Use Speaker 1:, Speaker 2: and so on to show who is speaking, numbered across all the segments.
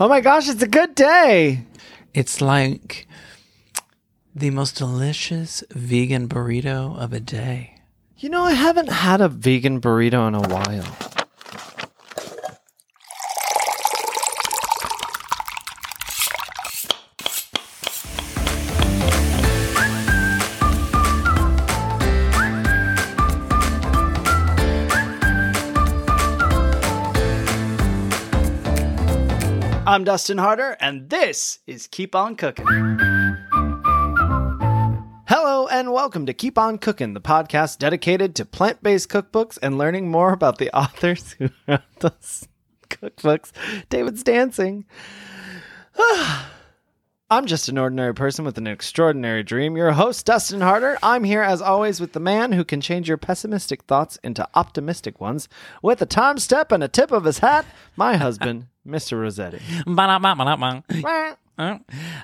Speaker 1: Oh my gosh, it's a good day.
Speaker 2: It's like the most delicious vegan burrito of a day.
Speaker 1: You know, I haven't had a vegan burrito in a while.
Speaker 3: I'm Dustin Harder, and this is Keep On Cooking.
Speaker 1: Hello, and welcome to Keep On Cooking, the podcast dedicated to plant based cookbooks and learning more about the authors who wrote those cookbooks. David's dancing. I'm just an ordinary person with an extraordinary dream. Your host, Dustin Harder. I'm here as always with the man who can change your pessimistic thoughts into optimistic ones with a time step and a tip of his hat, my husband, Mr. Rossetti.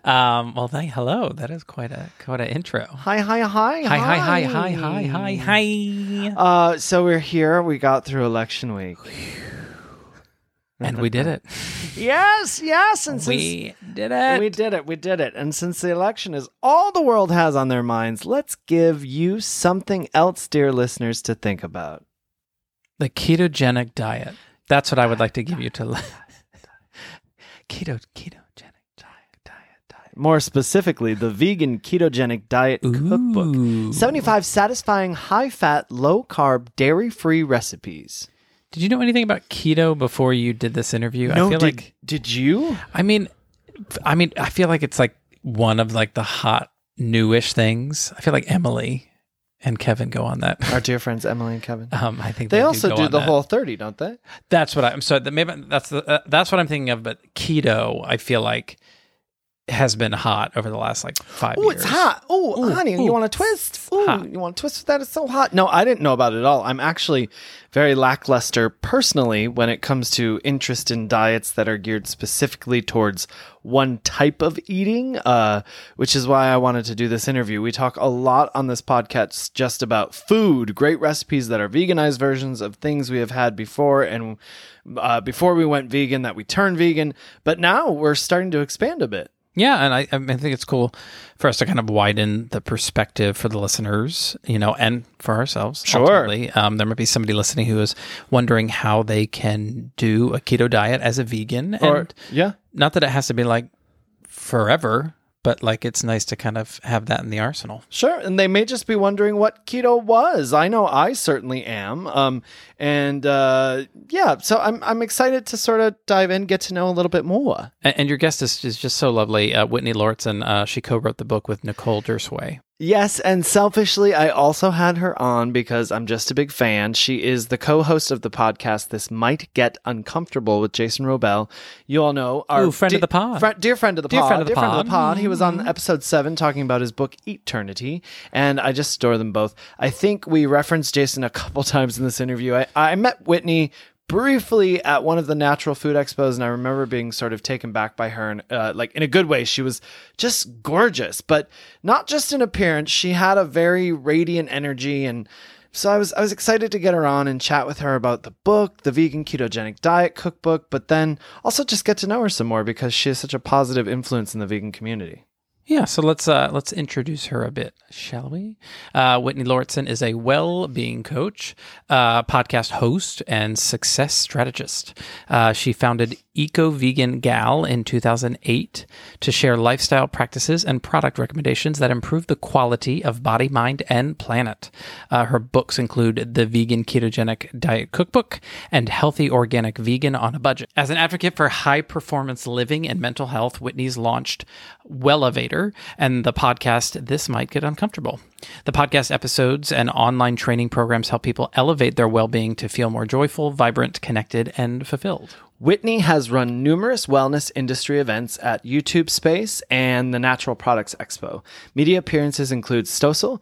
Speaker 2: Um, well, thank, hello. That is quite a quite an intro.
Speaker 1: Hi, hi, hi,
Speaker 2: Hi, hi, hi, hi, hi, hi, hi.
Speaker 1: Uh, so we're here. We got through election week.
Speaker 2: And we did it.
Speaker 1: Yes, yes, and since
Speaker 2: We did it.
Speaker 1: we did it, we did it. And since the election is all the world has on their minds, let's give you something else, dear listeners, to think about.
Speaker 2: The ketogenic diet. That's what I would like to give you to. Keto ketogenic diet, diet, diet.
Speaker 1: More specifically, the vegan ketogenic diet cookbook. 75 satisfying high fat, low carb, dairy free recipes.
Speaker 2: Did you know anything about keto before you did this interview? I
Speaker 1: no,
Speaker 2: feel
Speaker 1: did,
Speaker 2: like
Speaker 1: did you?
Speaker 2: I mean, I mean, I feel like it's like one of like the hot newish things. I feel like Emily and Kevin go on that.
Speaker 1: Our dear friends Emily and Kevin.
Speaker 2: Um, I think
Speaker 1: They
Speaker 2: do
Speaker 1: also do
Speaker 2: on
Speaker 1: the
Speaker 2: that.
Speaker 1: whole 30, don't they?
Speaker 2: That's what I'm. So maybe that's the uh, that's what I'm thinking of. But keto, I feel like has been hot over the last like five
Speaker 1: Oh,
Speaker 2: years.
Speaker 1: Oh, it's hot. Oh, honey,
Speaker 2: ooh.
Speaker 1: you want a twist? Ooh,
Speaker 2: hot.
Speaker 1: you want a twist with that? It's so hot. No, I didn't know about it at all. I'm actually very lackluster personally when it comes to interest in diets that are geared specifically towards one type of eating, uh, which is why I wanted to do this interview. We talk a lot on this podcast just about food, great recipes that are veganized versions of things we have had before and uh, before we went vegan that we turned vegan. But now we're starting to expand a bit.
Speaker 2: Yeah, and I, I think it's cool for us to kind of widen the perspective for the listeners, you know, and for ourselves.
Speaker 1: Sure.
Speaker 2: Um, there might be somebody listening who is wondering how they can do a keto diet as a vegan,
Speaker 1: Or,
Speaker 2: and
Speaker 1: yeah.
Speaker 2: not that it has to be like forever, but like it's nice to kind of have that in the arsenal.
Speaker 1: Sure, and they may just be wondering what keto was. I know I certainly am. Um, and uh, yeah, so I'm I'm excited to sort of dive in, get to know a little bit more.
Speaker 2: And, and your guest is, is just so lovely, uh, Whitney Lauritsen. Uh, she co-wrote the book with Nicole Derseweh.
Speaker 1: Yes, and selfishly, I also had her on because I'm just a big fan. She is the co-host of the podcast. This might get uncomfortable with Jason Wrobel. You all know our
Speaker 2: Ooh, friend of the pod.
Speaker 1: fri- dear friend of the
Speaker 2: Dear
Speaker 1: pod,
Speaker 2: friend of the
Speaker 1: dear friend of
Speaker 2: pod.
Speaker 1: the pod. He was on mm-hmm. episode seven talking about his book Eaternity, and I just adore them both. I think we referenced Jason a couple times in this interview. I, I met Whitney briefly at one of the natural food expos and i remember being sort of taken back by her and uh, like in a good way she was just gorgeous but not just in appearance she had a very radiant energy and so I was I was excited to get her on and chat with her about the book, the vegan ketogenic diet cookbook, but then also just get to know her some more because she is such a positive influence in the vegan community.
Speaker 2: Yeah, so let's uh, let's introduce her a bit, shall we? Uh, Whitney Lauritsen is a well-being coach, uh, podcast host, and success strategist. Uh, she founded Eco Vegan Gal in 2008 to share lifestyle practices and product recommendations that improve the quality of body, mind, and planet. Uh, her books include the Vegan Ketogenic Diet Cookbook and Healthy Organic Vegan on a Budget. As an advocate for high performance living and mental health, Whitney's launched Wellevator and the podcast This Might Get Uncomfortable. The podcast episodes and online training programs help people elevate their well being to feel more joyful, vibrant, connected, and fulfilled.
Speaker 1: Whitney has run numerous wellness industry events at YouTube Space and the Natural Products Expo. Media appearances include Stossel,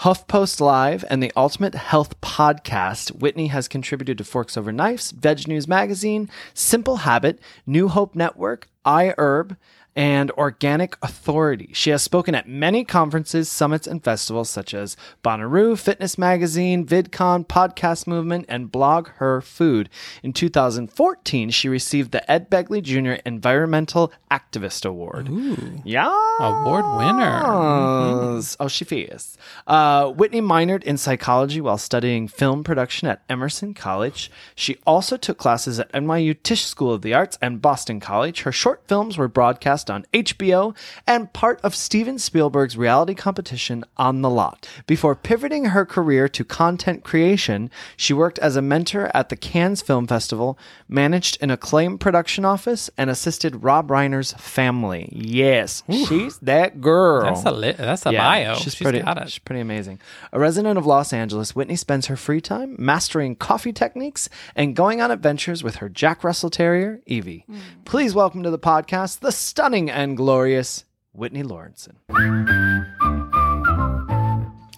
Speaker 1: HuffPost Live, and the Ultimate Health Podcast. Whitney has contributed to Forks Over Knives, VegNews Magazine, Simple Habit, New Hope Network, iHerb, and Organic Authority. She has spoken at many conferences, summits, and festivals such as Bonnaroo, Fitness Magazine, VidCon, Podcast Movement, and BlogHer Food. In 2014, she received the Ed Begley Jr. Environmental Activist Award. Ooh. Yeah.
Speaker 2: Award winner.
Speaker 1: Oh, she is. Uh, Whitney minored in psychology while studying film production at Emerson College. She also took classes at NYU Tisch School of the Arts and Boston College. Her short films were broadcast on HBO and part of Steven Spielberg's reality competition On the Lot. Before pivoting her career to content creation, she worked as a mentor at the Cannes Film Festival, managed an acclaimed production office, and assisted Rob Reiner's family. Yes, she's that girl.
Speaker 2: That's a li- that's a bio.
Speaker 1: She's,
Speaker 2: She's
Speaker 1: pretty. She's pretty amazing. A resident of Los Angeles, Whitney spends her free time mastering coffee techniques and going on adventures with her Jack Russell Terrier, Evie. Hmm. Please welcome to the podcast the stunning and glorious Whitney Lawrenson.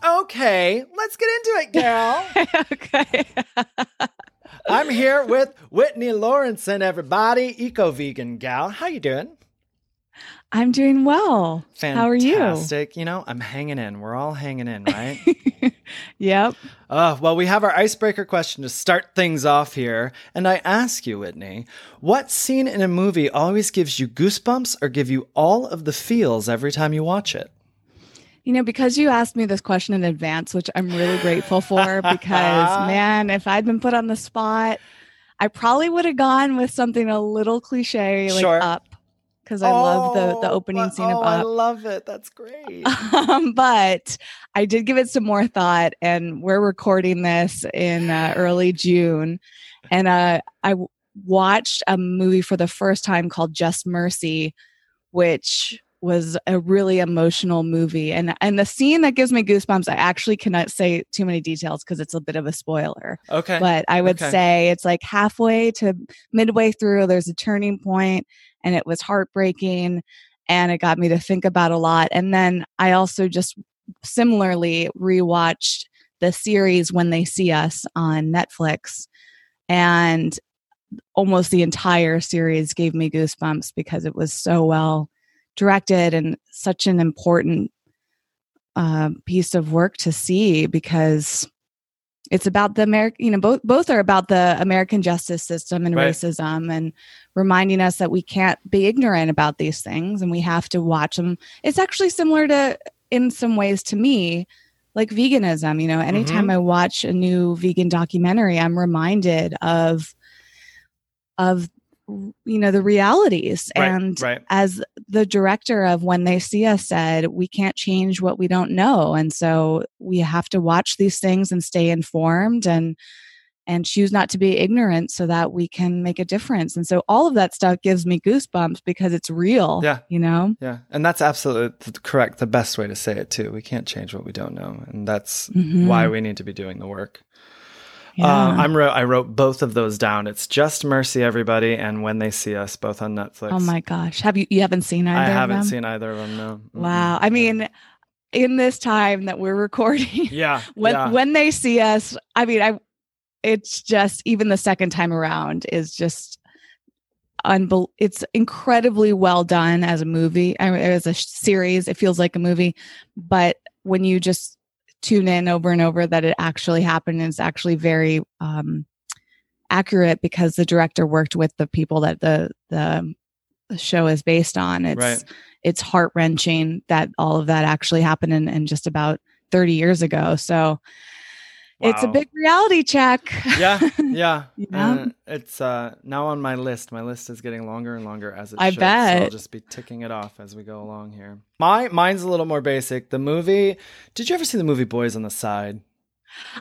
Speaker 1: Okay, let's get into it, gal.
Speaker 4: okay.
Speaker 1: I'm here with Whitney Lawrenson, everybody, eco vegan gal. How you doing?
Speaker 4: I'm doing well. How are you?
Speaker 1: Fantastic. You know, I'm hanging in. We're all hanging in, right?
Speaker 4: Yep.
Speaker 1: Uh, well, we have our icebreaker question to start things off here. And I ask you, Whitney, what scene in a movie always gives you goosebumps or give you all of the feels every time you watch it?
Speaker 4: You know, because you asked me this question in advance, which I'm really grateful for, because man, if I'd been put on the spot, I probably would have gone with something a little cliche like
Speaker 1: Sure.
Speaker 4: Up, because I love the the
Speaker 1: Oh,
Speaker 4: opening scene of
Speaker 1: oh, I love it. That's great.
Speaker 4: um, but I did give it some more thought, and we're recording this in uh, early June, and uh, I w- watched a movie for the first time called Just Mercy, which was a really emotional movie, and and the scene that gives me goosebumps. I actually cannot say too many details because it's a bit of a spoiler,
Speaker 1: Okay.
Speaker 4: but I would
Speaker 1: Okay.
Speaker 4: say it's like halfway to midway through. There's a turning point, and it was heartbreaking and it got me to think about a lot. And then I also just similarly rewatched the series When They See Us on Netflix. And almost the entire series gave me goosebumps because it was so well directed and such an important uh, piece of work to see because it's about the American, you know, both both are about the American justice system and
Speaker 1: Right.
Speaker 4: racism and reminding us that we can't be ignorant about these things and we have to watch them. It's actually similar to, in some ways, to me, like veganism. You know, anytime mm-hmm. I watch a new vegan documentary, I'm reminded of, of, you know, the realities.
Speaker 1: Right,
Speaker 4: and
Speaker 1: right.
Speaker 4: as the director of When They See Us said, we can't change what we don't know. And so we have to watch these things and stay informed and and choose not to be ignorant so that we can make a difference. And so all of that stuff gives me goosebumps because it's real.
Speaker 1: Yeah.
Speaker 4: You know?
Speaker 1: Yeah, and that's absolutely correct. The best way to say it too. We can't change what we don't know, and that's
Speaker 4: Mhm.
Speaker 1: why we need to be doing the work.
Speaker 4: Yeah.
Speaker 1: Uh, I'm wrote, I wrote both of those down. It's just mercy, everybody, and when they see us, both on Netflix.
Speaker 4: oh my gosh. Have you you haven't seen either
Speaker 1: I haven't seen either of them. No.
Speaker 4: Wow. I mean, in this time that we're recording,
Speaker 1: yeah,
Speaker 4: when
Speaker 1: yeah.
Speaker 4: when they see us i mean i it's just even the second time around is just unbel- it's incredibly well done as a movie I mean, as a series it feels like a movie but when you just tune in over and over that it actually happened and it's actually very um accurate because the director worked with the people that the the the show is based on it's
Speaker 1: Right.
Speaker 4: it's heart-wrenching that all of that actually happened in, in just about 30 years ago so it's a big reality check
Speaker 1: yeah, yeah.
Speaker 4: Yeah.
Speaker 1: Uh, it's uh, now on my list. My list is getting longer and longer as it
Speaker 4: I
Speaker 1: should. So I'll just be ticking it off as we go along here. My mine's a little more basic. The movie. Did you ever see the movie Boys on the Side?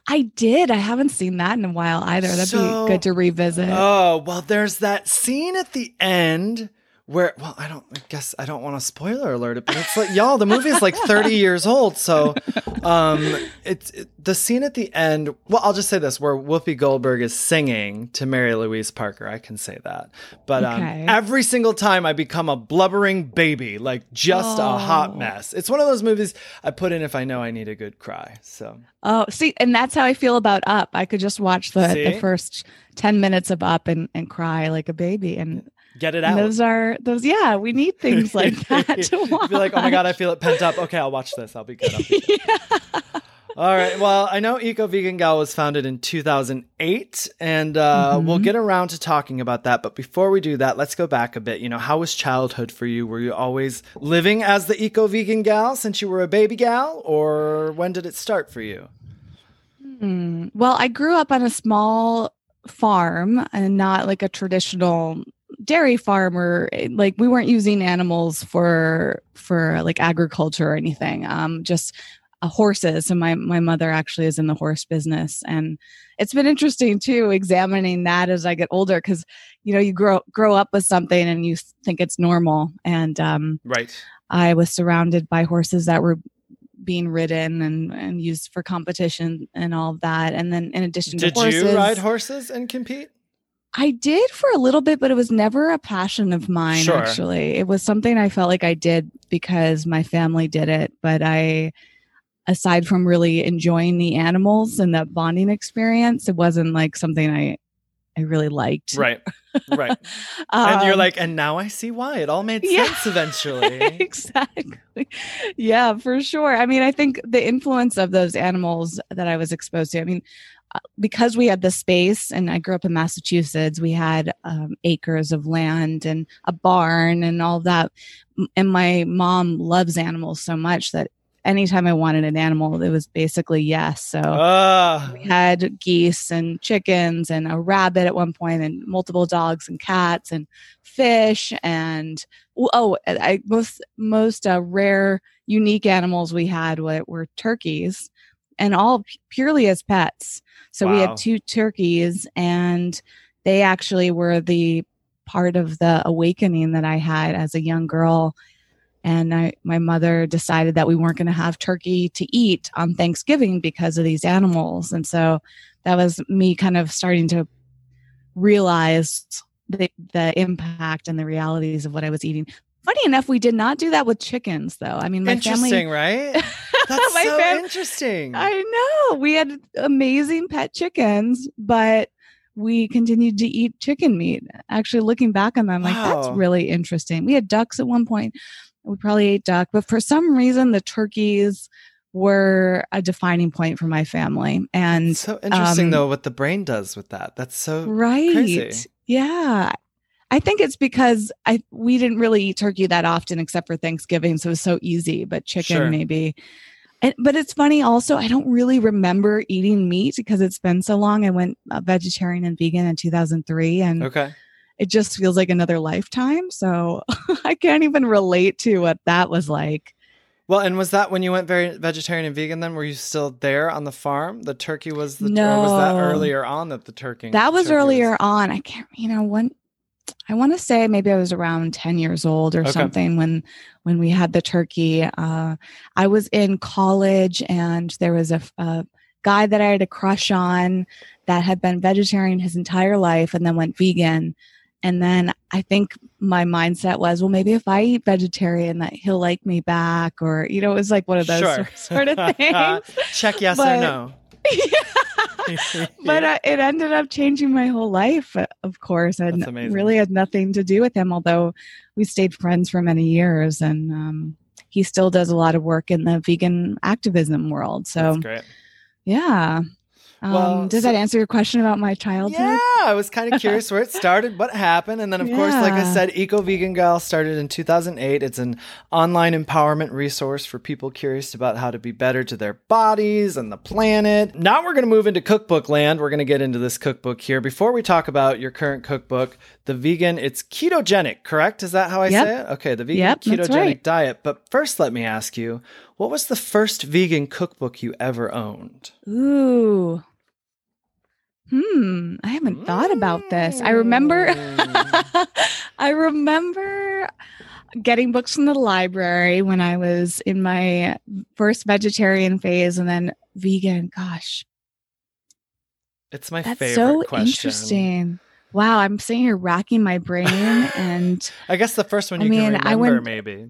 Speaker 4: i did i haven't seen that in a while either that'd
Speaker 1: So-
Speaker 4: be good to revisit
Speaker 1: Oh, well, there's that scene at the end where, well, I don't, I guess I don't want to spoiler alert it, but it's like, y'all, the movie is like 30 years old. So, um, it's it, the scene at the end. Well, I'll just say this where Whoopi Goldberg is singing to Mary Louise Parker. I can say that. But, um, every single time I become a blubbering baby, like just a hot
Speaker 4: Oh.
Speaker 1: mess. It's one of those movies I put in if I know I need a good cry. So,
Speaker 4: oh see and that's how i feel about up i could just watch the, the first 10 minutes of up and, and cry like a baby and
Speaker 1: Get it
Speaker 4: And
Speaker 1: out.
Speaker 4: those are those. Yeah, we need things like that to watch.
Speaker 1: Be like, oh my god, I feel it pent up. Okay, I'll watch this. I'll be good. I'll be good.
Speaker 4: yeah.
Speaker 1: All right. Well, I know Eco Vegan Gal was founded in 2008, and uh, we'll
Speaker 4: Mhm.
Speaker 1: get around to talking about that. But before we do that, let's go back a bit. You know, how was childhood for you? Were you always living as the Eco Vegan Gal since you were a baby gal, or when did it start for you?
Speaker 4: Hmm. Well, I grew up on a small farm and not like a traditional dairy farmer like we weren't using animals for for like agriculture or anything. Um just uh, horses and my my mother actually is in the horse business and it's been interesting too examining that as I get older cuz you know you grow grow up with something and you think it's normal and um
Speaker 1: Right.
Speaker 4: I was surrounded by horses that were being ridden and, and used for competition and all of that. And then in addition
Speaker 1: Did
Speaker 4: to horses, Did
Speaker 1: you ride horses and compete?
Speaker 4: I did for a little bit, but it was never a passion of mine.
Speaker 1: Sure.
Speaker 4: Actually, it was something I felt like I did because my family did it. But I, aside from really enjoying the animals and that bonding experience, it wasn't like something I, I really liked.
Speaker 1: Right. Right. and you're
Speaker 4: Um,
Speaker 1: like, and now I see why. It all made
Speaker 4: Yeah.
Speaker 1: sense eventually.
Speaker 4: exactly. Yeah, for sure. I mean, I think the influence of those animals that I was exposed to, I mean, because we had the space and I grew up in Massachusetts, we had um, acres of land and a barn and all that. And my mom loves animals so much that anytime I wanted an animal, it was basically yes. So
Speaker 1: Ah.
Speaker 4: we had geese and chickens and a rabbit at one point and multiple dogs and cats and fish and oh I most most uh, rare unique animals we had were, were turkeys and all purely as pets. So we had two turkeys and they actually were the part of the awakening that I had as a young girl and I, my mother decided that we weren't going to have turkey to eat on Thanksgiving because of these animals. And so that was me kind of starting to realize the, the impact and the realities of what I was eating. Funny enough, we did not do that with chickens, though. I mean, my
Speaker 1: Interesting,
Speaker 4: family.
Speaker 1: right? That's
Speaker 4: my
Speaker 1: so
Speaker 4: fam-
Speaker 1: interesting.
Speaker 4: I know we had amazing pet chickens, but we continued to eat chicken meat. Actually, looking back on that, I'm like, that's really interesting. We had ducks at one point. We probably ate duck, but for some reason, the turkeys were a defining point for my family. And
Speaker 1: so interesting
Speaker 4: um,
Speaker 1: though what the brain does with that. That's so
Speaker 4: right,
Speaker 1: crazy.
Speaker 4: yeah. I think it's because I we didn't really eat turkey that often except for Thanksgiving, so it was so easy. But chicken
Speaker 1: Sure.
Speaker 4: maybe. And, but it's funny also. I don't really remember eating meat because it's been so long. I went uh, vegetarian and vegan in 2003, and
Speaker 1: okay.
Speaker 4: it just feels like another lifetime. So I can't even relate to what that was like.
Speaker 1: Well, and was that when you went very vegetarian and vegan? Then were you still there on the farm? The turkey was the, or was that earlier on that the turkey?
Speaker 4: That was
Speaker 1: turkey
Speaker 4: earlier on. I can't, you know, when I want to say maybe I was around 10 years old or
Speaker 1: Okay.
Speaker 4: something when when we had the turkey. Uh, I was in college and there was a guy that I had a crush on that had been vegetarian his entire life and then went vegan. And then I think my mindset was, well, maybe if I eat vegetarian, that he'll like me back, or you know, it was like one of those
Speaker 1: Sure.
Speaker 4: sort of things.
Speaker 1: Check yes or
Speaker 4: But-
Speaker 1: no.
Speaker 4: but uh, it ended up changing my whole life uh, of course. And really had nothing to do with him although we stayed friends for many years and um, he still does a lot of work in the vegan activism world. So
Speaker 1: That's great.
Speaker 4: yeah um,
Speaker 1: Well,
Speaker 4: does
Speaker 1: so-
Speaker 4: that answer your question about my childhood
Speaker 1: Yeah, I was kind of curious where it started, what happened, and then of course, like I said, Eco Vegan Gal started in 2008. It's an online empowerment resource for people curious about how to be better to their bodies and the planet. Now we're going to move into cookbook land. We're going to get into this cookbook here. Before we talk about your current cookbook, the vegan, it's ketogenic, correct? Is that how I
Speaker 4: Yep.
Speaker 1: say it? Okay, the vegan
Speaker 4: Yep,
Speaker 1: ketogenic
Speaker 4: right.
Speaker 1: diet. But first, let me ask you, what was the first vegan cookbook you ever owned?
Speaker 4: ooh hmm i haven't thought about this i remember. I remember getting books from the library when I was in my first vegetarian phase and then vegan. Gosh,
Speaker 1: It's my
Speaker 4: that's
Speaker 1: favorite
Speaker 4: so
Speaker 1: question.
Speaker 4: interesting. Wow, I'm sitting here racking my brain and
Speaker 1: I guess the first one
Speaker 4: I
Speaker 1: you
Speaker 4: mean,
Speaker 1: can
Speaker 4: I
Speaker 1: remember,
Speaker 4: went-
Speaker 1: maybe.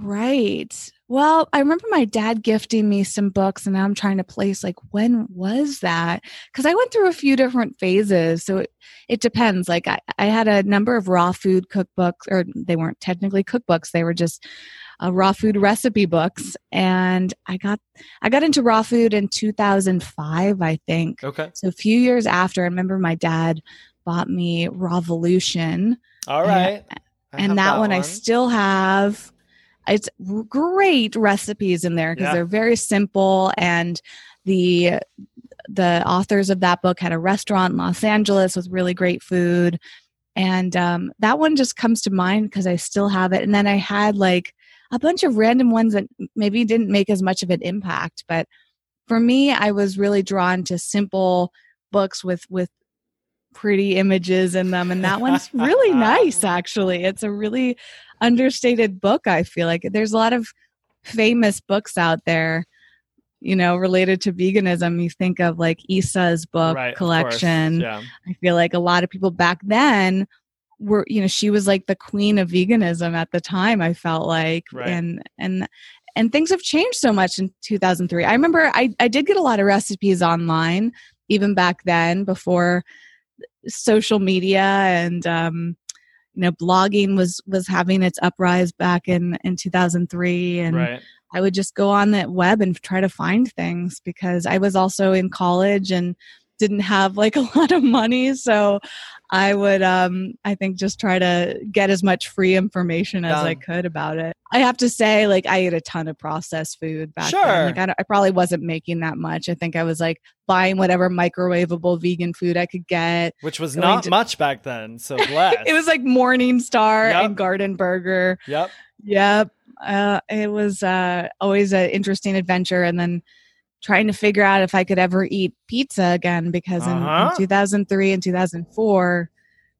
Speaker 4: right. Well, I remember my dad gifting me some books, and now I'm trying to place like when was that? Because I went through a few different phases, so it, it depends. Like I, I had a number of raw food cookbooks, or they weren't technically cookbooks; they were just uh, raw food recipe books. And I got I got into raw food in 2005, I think.
Speaker 1: Okay.
Speaker 4: So a few years after, I remember my dad bought me Rawvolution.
Speaker 1: All right. Have
Speaker 4: and that, one, I still have. It's great recipes in there because
Speaker 1: Yeah.
Speaker 4: they're very simple and the the authors of that book had a restaurant in Los Angeles with really great food. And um, that one just comes to mind because I still have it. And then I had like a bunch of random ones that maybe didn't make as much of an impact. But for me, I was really drawn to simple books with with pretty images in them and that one's really nice actually it's a really understated book i feel like. There's a lot of famous books out there you know related to veganism. You think of like isa's book
Speaker 1: Right,
Speaker 4: collection.
Speaker 1: Yeah.
Speaker 4: i feel like a lot of people back then were you know she was like the queen of veganism at the time i felt like.
Speaker 1: Right.
Speaker 4: and and and things have changed so much in 2003 i remember i i did get a lot of recipes online even back then before social media and um you know blogging was was having its uprise back in in 2003 and
Speaker 1: Right.
Speaker 4: I would just go on the web and try to find things because I was also in college and didn't have like a lot of money. So I would, um, I think, just try to get as much free information as I could about it. I have to say, like, I ate a ton of processed food back
Speaker 1: Sure.
Speaker 4: then. Like, I, I probably wasn't making that much. I think I was like buying whatever microwavable vegan food I could get.
Speaker 1: Which was not
Speaker 4: to-
Speaker 1: much back then. So bless.
Speaker 4: It was like Morning Star
Speaker 1: Yep.
Speaker 4: and Garden Burger.
Speaker 1: Yep.
Speaker 4: Yep. Uh, it was uh, always an interesting adventure. And then trying to figure out if I could ever eat pizza again because in-
Speaker 1: Uh-huh.
Speaker 4: in, 2003 and 2004,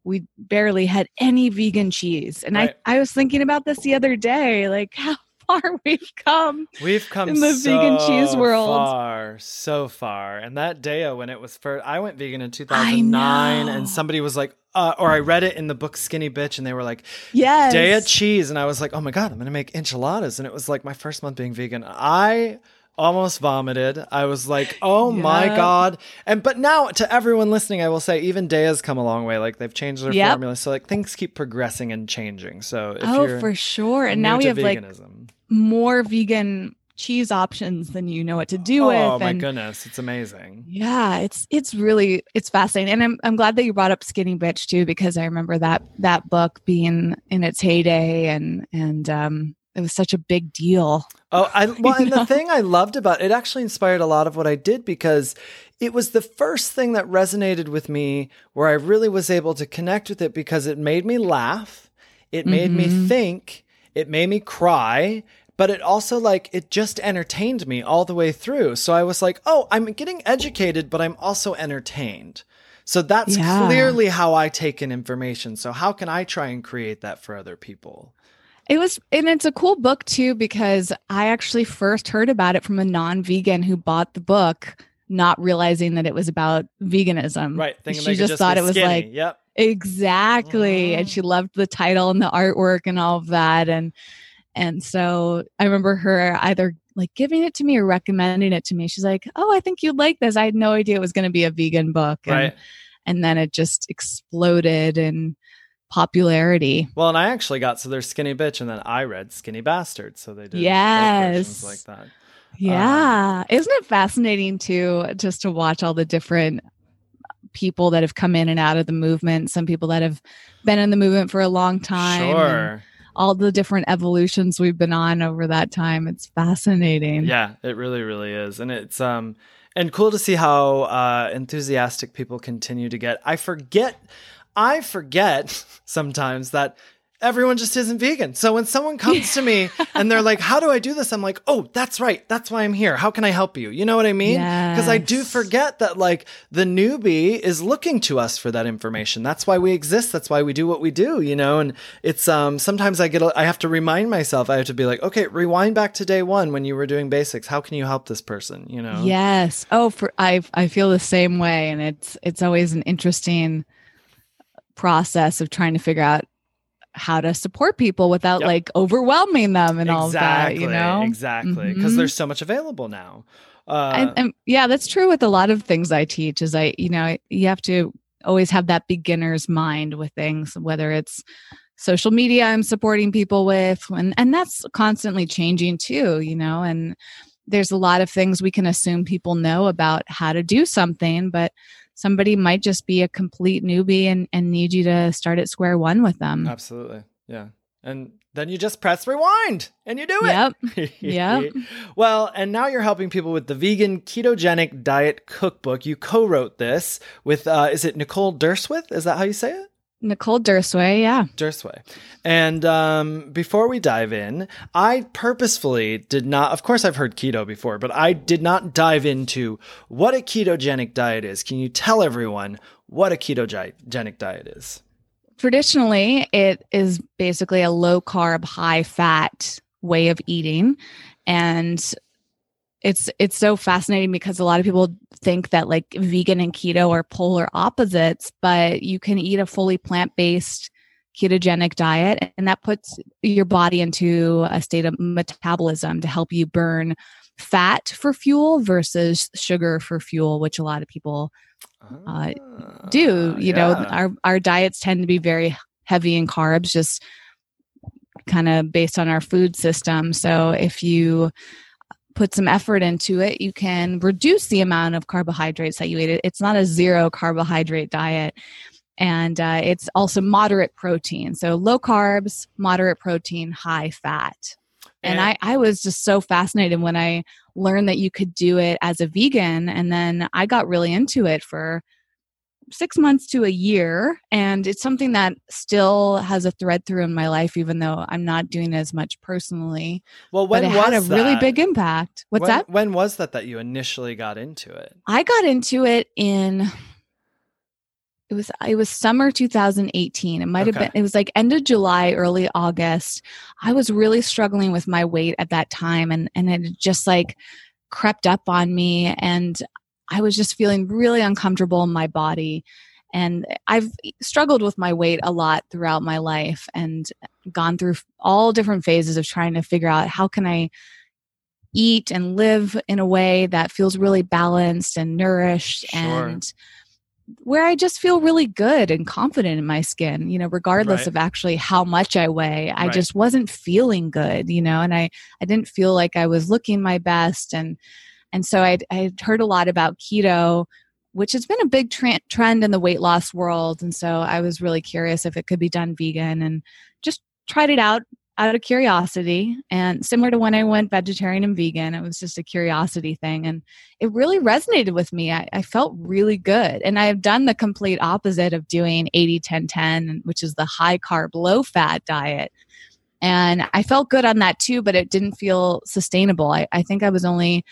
Speaker 4: we barely had any vegan cheese. And
Speaker 1: Right.
Speaker 4: I, I was thinking about this the other day like, how far we've come.
Speaker 1: We've come
Speaker 4: In the vegan cheese world.
Speaker 1: far, so far. And that day when it was first, I went vegan in 2009, and somebody was like, uh, or I read it in the book Skinny Bitch, and they were like,
Speaker 4: Yes.
Speaker 1: day of cheese, and I was like, oh my god, I'm gonna make enchiladas, and it was like my first month being vegan. I almost vomited. I was like, oh my god. And but now to everyone listening, I will say even Daiya's come a long way. Like they've changed their
Speaker 4: Yep.
Speaker 1: formula, so like things keep progressing and changing. So if
Speaker 4: oh, for sure. And now we have like more vegan cheese options than you know what to do with.
Speaker 1: oh my
Speaker 4: and
Speaker 1: goodness, it's amazing.
Speaker 4: Yeah, it's it's really it's fascinating, and I'm I'm glad that you brought up Skinny Bitch too because I remember that that book being in its heyday, and and um, it was such a big deal.
Speaker 1: Oh, I well, and the thing I loved about it actually inspired a lot of what I did because it was the first thing that resonated with me where I really was able to connect with it because it made me laugh, it made me
Speaker 4: Mhm.
Speaker 1: think, it made me cry, but it also like it just entertained me all the way through. So I was like, "Oh, I'm getting educated, but I'm also entertained." So that's
Speaker 4: Yeah.
Speaker 1: clearly how I take in information. So how can I try and create that for other people?
Speaker 4: It was, and it's a cool book too because I actually first heard about it from a non-vegan who bought the book, not realizing that it was about veganism.
Speaker 1: Right,
Speaker 4: she
Speaker 1: could
Speaker 4: just thought it was
Speaker 1: skinny.
Speaker 4: like
Speaker 1: "Yep."
Speaker 4: Exactly. And
Speaker 1: Mhm.
Speaker 4: she loved the title and the artwork and all of that. And and so I remember her either like giving it to me or recommending it to me. She's like, Oh, I think you'd like this. I had no idea it was gonna be a vegan book. And,
Speaker 1: Right.
Speaker 4: and then it just exploded in popularity.
Speaker 1: Well, and I actually got so there's Skinny Bitch, and then I read Skinny Bastard. So they did
Speaker 4: Yes.
Speaker 1: like that.
Speaker 4: Yeah. Isn't it fascinating too just to watch all the different people that have come in and out of the movement, some people that have been in the movement for a long time.
Speaker 1: Sure.
Speaker 4: all the different evolutions we've been on over that time. It's fascinating.
Speaker 1: Yeah, it really, really is, and it's um and cool to see how uh, enthusiastic people continue to get. I forget, I forget sometimes that everyone just isn't vegan. So when someone comes to me and they're like, "How do I do this?" I'm like, "Oh, that's right. That's why I'm here. How can I help you?" You know what I mean? Because I do forget that like the newbie is looking to us for that information. That's why we exist. That's why we do what we do. You know, and it's um sometimes I get a, I have to remind myself. I have to be like, okay, rewind back to day one when you were doing basics. How can you help this person? You know?
Speaker 4: Yes. Oh, for I I feel the same way, and it's it's always an interesting process of trying to figure out how to support people without
Speaker 1: Yep.
Speaker 4: like overwhelming them and all of that, you know?
Speaker 1: exactly because
Speaker 4: Mhm.
Speaker 1: there's so much available now. Uh,
Speaker 4: and, and yeah, that's true with a lot of things I teach. Is I, you know, you have to always have that beginner's mind with things, whether it's social media I'm supporting people with, and and that's constantly changing too. You know, and there's a lot of things we can assume people know about how to do something, but somebody might just be a complete newbie and, and need you to start at square one with them.
Speaker 1: absolutely, yeah. And then you just press rewind and you do it.
Speaker 4: Yep. Yep.
Speaker 1: well, and now you're helping people with the vegan ketogenic diet cookbook. You co-wrote this with uh is it Nicole Durswith? Is that how you say it?
Speaker 4: Nicole Derseweh, yeah.
Speaker 1: Derseweh. And um, before we dive in, I purposefully did not, of course, I've heard keto before, but I did not dive into what a ketogenic diet is. Can you tell everyone what a ketogenic diet is?
Speaker 4: traditionally it is basically a low carb high fat way of eating and it's it's so fascinating because a lot of people think that like vegan and keto are polar opposites but you can eat a fully plant-based ketogenic diet and that puts your body into a state of metabolism to help you burn fat for fuel versus sugar for fuel which a lot of people Uh, do. You know
Speaker 1: Ah,
Speaker 4: our our diets tend to be very heavy in carbs just kind of based on our food system. So if you put some effort into it you can reduce the amount of carbohydrates that you eat. It's not a zero carbohydrate diet. And uh, it's also moderate protein. So low carbs moderate protein high fat. And I, I was just so fascinated when I learned that you could do it as a vegan. And then I got really into it for six months to a year. And it's something that still has a thread through in my life, even though I'm not doing as much personally.
Speaker 1: well, when
Speaker 4: but it
Speaker 1: was
Speaker 4: had a really big impact. What's
Speaker 1: when,
Speaker 4: that?
Speaker 1: When was that that you initially got into it?
Speaker 4: I got into it in it was it was summer 2018 it might have
Speaker 1: Okay.
Speaker 4: been it was like end of july early august i was really struggling with my weight at that time and and it just like crept up on me and i was just feeling really uncomfortable in my body and i've struggled with my weight a lot throughout my life and gone through all different phases of trying to figure out how can i eat and live in a way that feels really balanced and nourished
Speaker 1: Sure.
Speaker 4: and where I just feel really good and confident in my skin, you know, regardless
Speaker 1: Right.
Speaker 4: of actually how much I weigh. I
Speaker 1: Right.
Speaker 4: just wasn't feeling good, you know, and I I didn't feel like I was looking my best and and so I'd, I'd heard a lot about keto which has been a big tra- trend in the weight loss world and so I was really curious if it could be done vegan and just tried it out out of curiosity and similar to when I went vegetarian and vegan it was just a curiosity thing and it really resonated with me. I, I felt really good. And I have done the complete opposite of doing 80 10 10, which is the high carb, low fat diet. And I felt good on that too, but it didn't feel sustainable. I, I think I was only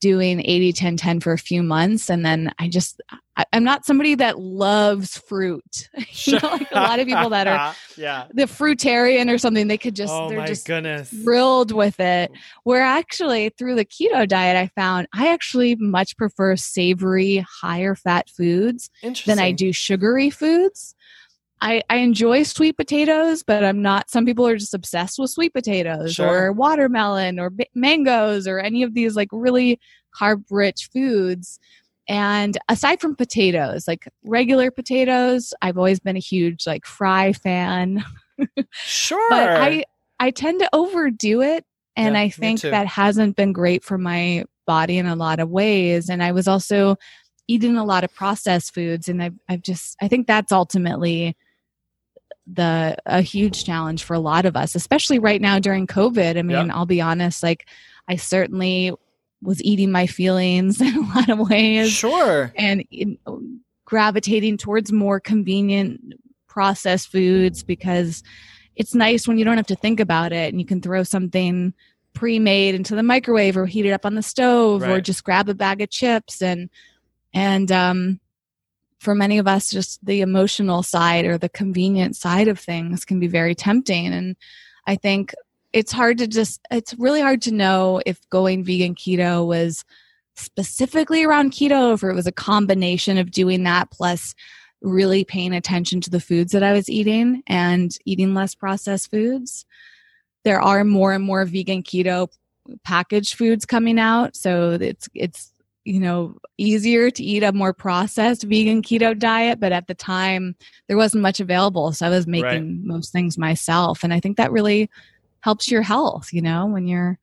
Speaker 4: doing 80 10 10 for a few months. And then I just, I, I'm not somebody that loves fruit. you know, like a lot of people that are
Speaker 1: yeah.
Speaker 4: the fruitarian or something, they could just,
Speaker 1: oh
Speaker 4: they're
Speaker 1: my
Speaker 4: just
Speaker 1: goodness.
Speaker 4: thrilled with it. Where actually, through the keto diet, I found I actually much prefer savory, higher fat foods than I do sugary foods. I, I enjoy sweet potatoes, but I'm not. Some people are just obsessed with sweet potatoes
Speaker 1: Sure.
Speaker 4: or watermelon or b- mangoes or any of these like really carb rich foods. And aside from potatoes, like regular potatoes, I've always been a huge like fry fan
Speaker 1: Sure.
Speaker 4: but I I tend to overdo it and
Speaker 1: Yeah,
Speaker 4: I think that hasn't been great for my body in a lot of ways and I was also eating a lot of processed foods and I've I've just I think that's ultimately the a huge challenge for a lot of us especially right now during covid. I mean i'll be honest like i certainly was eating my feelings in a lot of ways
Speaker 1: sure.
Speaker 4: and in, gravitating towards more convenient processed foods because it's nice when you don't have to think about it and you can throw something pre-made into the microwave or heat it up on the stove or just grab a bag of chips and and um for many of us just the emotional side or the convenient side of things can be very tempting and i think it's hard to just it's really hard to know if going vegan keto was specifically around keto or if it was a combination of doing that plus really paying attention to the foods that I was eating and eating less processed foods. There are more and more vegan keto packaged foods coming out, so it's it's you know easier to eat a more processed vegan keto diet but at the time there wasn't much available. So i was making right. most things myself. And i think that really helps your health you know when you're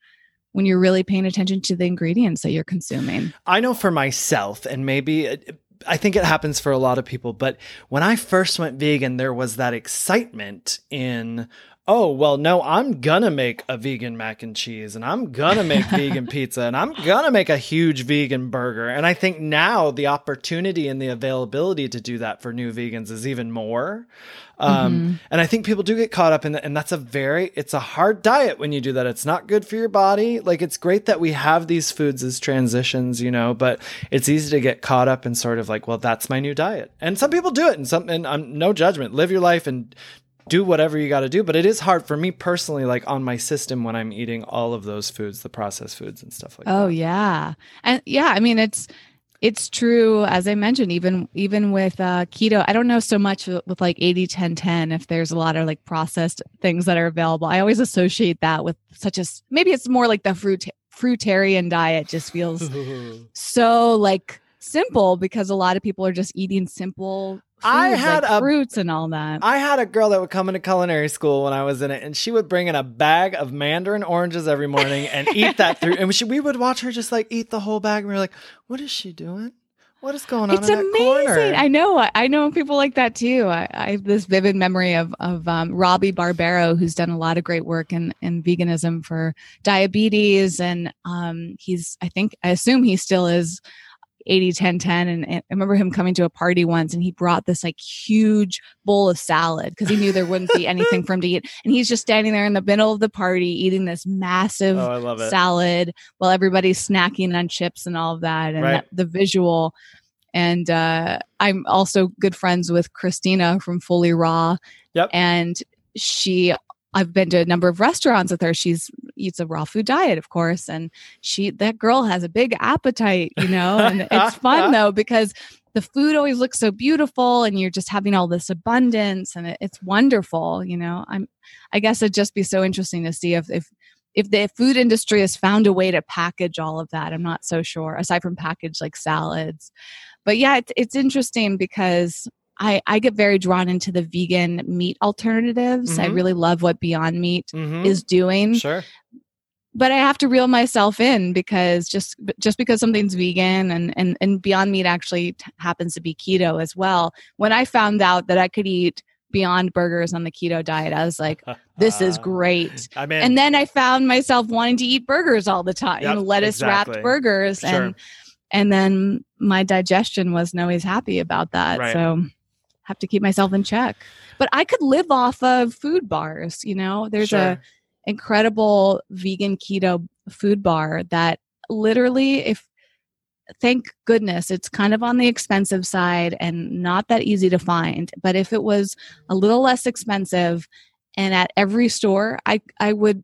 Speaker 4: when you're really paying attention to the ingredients that you're consuming.
Speaker 1: I know for myself and maybe it, I think it happens for a lot of people, but when I first went vegan, there was that excitement in, oh, well, no, I'm gonna make a vegan mac and cheese and I'm gonna make vegan pizza and I'm gonna make a huge vegan burger. And I think now the opportunity and the availability to do that for new vegans is even more. Um, mm-hmm. And I think people do get caught up in that. And that's a very, it's a hard diet when you do that. It's not good for your body. Like, it's great that we have these foods as transitions, you know, but it's easy to get caught up in sort of like, well, that's my new diet. And some people do it and some, and I'm no judgment. Live your life and do whatever you got to do. But it is hard for me personally, like on my system when I'm eating all of those foods, the processed foods and stuff like
Speaker 4: oh,
Speaker 1: that.
Speaker 4: Oh yeah. And yeah, I mean, it's, it's true as i mentioned even even with uh, keto i don't know so much with like 80 10 10 if there's a lot of like processed things that are available i always associate that with such as maybe it's more like the fruit fruitarian diet just feels so like simple because a lot of people are just eating simple I had like a, fruits and all that.
Speaker 1: I had a girl that would come into culinary school when I was in it, and she would bring in a bag of mandarin oranges every morning and eat that through. And we, we would watch her just like eat the whole bag, and we were like, "What is she doing? What is going on?"
Speaker 4: It's amazing. I know. I know people like that too. I, I have this vivid memory of of um, Robby Barbaro, who's done a lot of great work in in veganism for diabetes, and um, he's I think I assume he still is 80 10 10 and, and, i remember him coming to a party once and he brought this like huge bowl of salad because he knew there wouldn't be anything for him to eat and he's just standing there in the middle of the party eating this massive oh, salad while everybody's snacking on chips and all of that and right. that, the visual and uh, i'm also good friends with kristina from FullyRaw
Speaker 1: yep.
Speaker 4: and she I've been to a number of restaurants with her. She's eats a raw food diet, of course, and she that girl has a big appetite, you know. And it's fun though because the food always looks so beautiful, and you're just having all this abundance, and it, it's wonderful. You know, I'm. I guess it'd just be so interesting to see if if if the food industry has found a way to package all of that. I'm not so sure. Aside from package like salads, but yeah, it's it's interesting because I, I get very drawn into the vegan meat alternatives. Mm-hmm. I really love what Beyond Meat mm-hmm. is doing.
Speaker 1: Sure.
Speaker 4: But I have to reel myself in because just just because something's vegan and, and, and Beyond Meat actually t- happens to be keto as well. When I found out that I could eat Beyond Burgers on the keto diet, I was like, this is great. I mean, and then I found myself wanting to eat burgers all the time, yep, lettuce wrapped exactly. burgers. Sure. And and then my digestion wasn't always happy about that. Right. So have to keep myself in check. But I could live off of food bars, you know. There's sure. a incredible vegan keto food bar that literally if thank goodness it's kind of on the expensive side and not that easy to find, but if it was a little less expensive and at every store I I would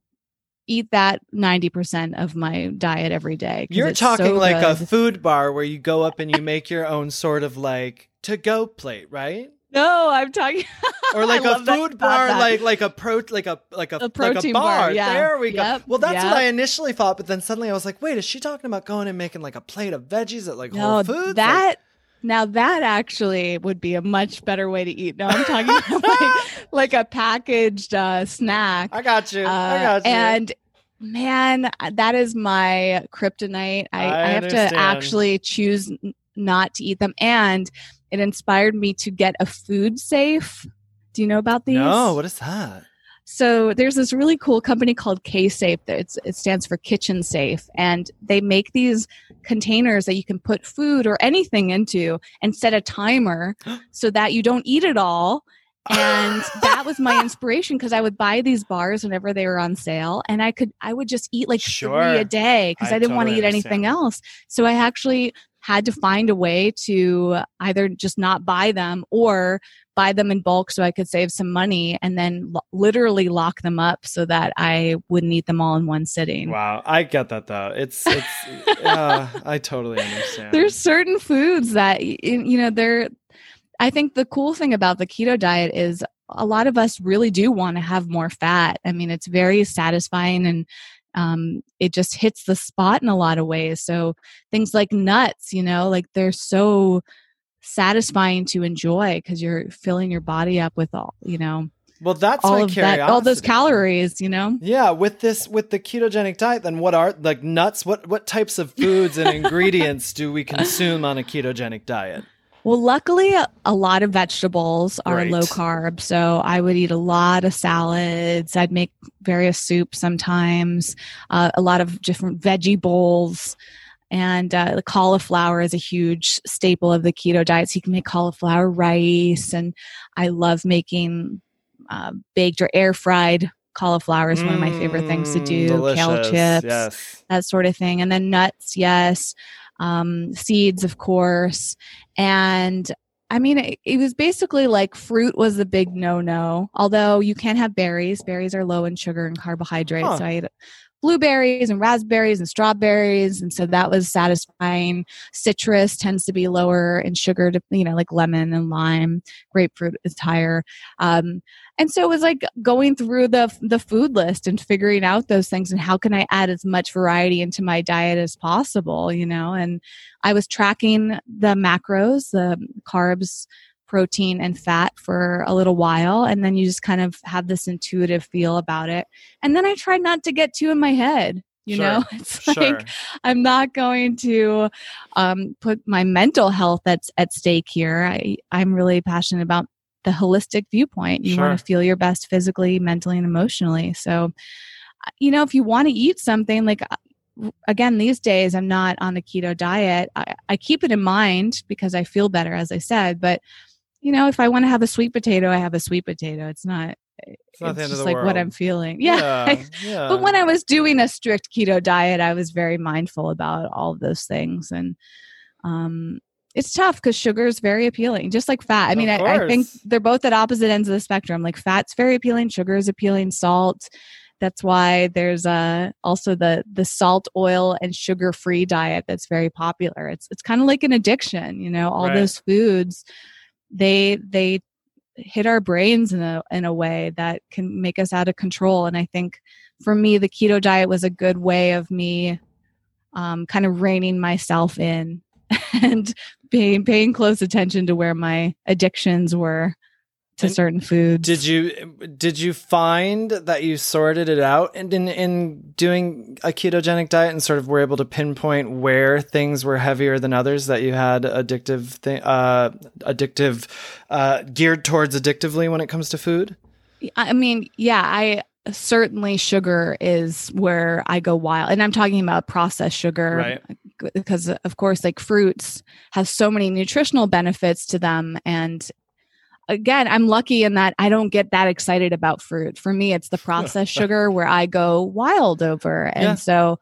Speaker 4: eat that 90% of my diet every day.
Speaker 1: You're talking so like good. a food bar where you go up and you make your own sort of like to go plate, right?
Speaker 4: No, I'm talking
Speaker 1: or like a food bar, like like a pro, like a like a, a protein like a bar. bar yeah. There we go. Yep. Well, that's yep. what I initially thought, but then suddenly I was like, wait, is she talking about going and making like a plate of veggies at like no, Whole Foods?
Speaker 4: That
Speaker 1: like,
Speaker 4: now that actually would be a much better way to eat. No, I'm talking about like, like a packaged uh, snack.
Speaker 1: I got you. Uh, I got you.
Speaker 4: And man, that is my kryptonite. I, I, I have to actually choose not to eat them. And it inspired me to get a food safe. Do you know about these?
Speaker 1: No, what is that?
Speaker 4: So there's this really cool company called K-Safe. It's, it stands for Kitchen Safe, and they make these containers that you can put food or anything into and set a timer so that you don't eat it all. And that was my inspiration because I would buy these bars whenever they were on sale, and I could I would just eat like sure. three a day because I, I, didn't totally want to eat understand. anything else. So I actually had to find a way to either just not buy them or buy them in bulk so I could save some money and then lo- literally lock them up so that I wouldn't eat them all in one sitting.
Speaker 1: Wow, I get that though. It's it's uh, I totally understand.
Speaker 4: There's certain foods that you know they're I think the cool thing about the keto diet is a lot of us really do want to have more fat. I mean, it's very satisfying and um, it just hits the spot in a lot of ways. So things like nuts, you know, like they're so satisfying to enjoy because you're filling your body up with all, you know,
Speaker 1: well, that's
Speaker 4: all
Speaker 1: my
Speaker 4: of that, all those calories, you know.
Speaker 1: Yeah, with this with the ketogenic diet, then what are like nuts? What what types of foods and ingredients do we consume on a ketogenic diet?
Speaker 4: Well, luckily, a, lot of vegetables are
Speaker 1: Right.
Speaker 4: low carb. So I would eat a lot of salads. I'd make various soups sometimes, uh, a lot of different veggie bowls. And uh, the cauliflower is a huge staple of the keto diet. So you can make cauliflower rice. And I love making uh, baked or air fried cauliflower is one of my favorite things to
Speaker 1: Mm,
Speaker 4: do. Kale chips
Speaker 1: Yes.
Speaker 4: that sort of thing. And then nuts, yes. Um, seeds, of course. And I mean, it, it was basically like fruit was the big no no. Although you can have berries, berries are low in sugar and carbohydrates.
Speaker 1: Huh.
Speaker 4: So I ate blueberries and raspberries and strawberries. And so that was satisfying. Citrus tends to be lower in sugar, to, you know, like lemon and lime. Grapefruit is higher. Um, and so it was like going through the the food list and figuring out those things and how can I add as much variety into my diet as possible, you know? And I was tracking the macros, the carbs, protein and fat for a little while and then you just kind of have this intuitive feel about it. And then I try not to get too in my head. You
Speaker 1: Sure.
Speaker 4: know, it's
Speaker 1: Sure.
Speaker 4: like I'm not going to um, put my mental health that's at stake here. I, I'm really passionate about the holistic viewpoint. You
Speaker 1: Sure.
Speaker 4: want to feel your best physically, mentally, and emotionally. So, uh, you know, if you want to eat something like, uh, again, these days I'm not on the keto diet. I, I keep it in mind because I feel better, as I said. But, you know, if I want to have a sweet potato, I have a sweet potato. It's not.
Speaker 1: It's not of
Speaker 4: just like
Speaker 1: world.
Speaker 4: what I'm feeling. Yeah.
Speaker 1: Yeah. yeah.
Speaker 4: But when I was doing a strict keto diet, I was very mindful about all of those things. And um, it's tough because sugar is very appealing, just like fat. I mean, I, I think they're both at opposite ends of the spectrum. Like fat's very appealing, sugar is appealing, salt. That's why there's uh, also the the salt, oil, and sugar free diet that's very popular. It's it's kind of like an addiction, you know. All
Speaker 1: Right.
Speaker 4: those foods, they they hit our brains in a in a way that can make us out of control. And I think for me, the keto diet was a good way of me um, kind of reining myself in and paying paying close attention to where my addictions were to
Speaker 1: And
Speaker 4: certain foods.
Speaker 1: Did you did you find that you sorted it out and in in doing a ketogenic diet and sort of were able to pinpoint where things were heavier than others that you had addictive thing uh addictive uh geared towards addictively when it comes to food?
Speaker 4: I mean, yeah, I certainly sugar is where I go wild. And I'm talking about processed sugar.
Speaker 1: Right.
Speaker 4: Because of course, like fruits have so many nutritional benefits to them. And again, I'm lucky in that I don't get that excited about fruit. For me, it's the processed sugar where I go wild over. And
Speaker 1: Yeah.
Speaker 4: so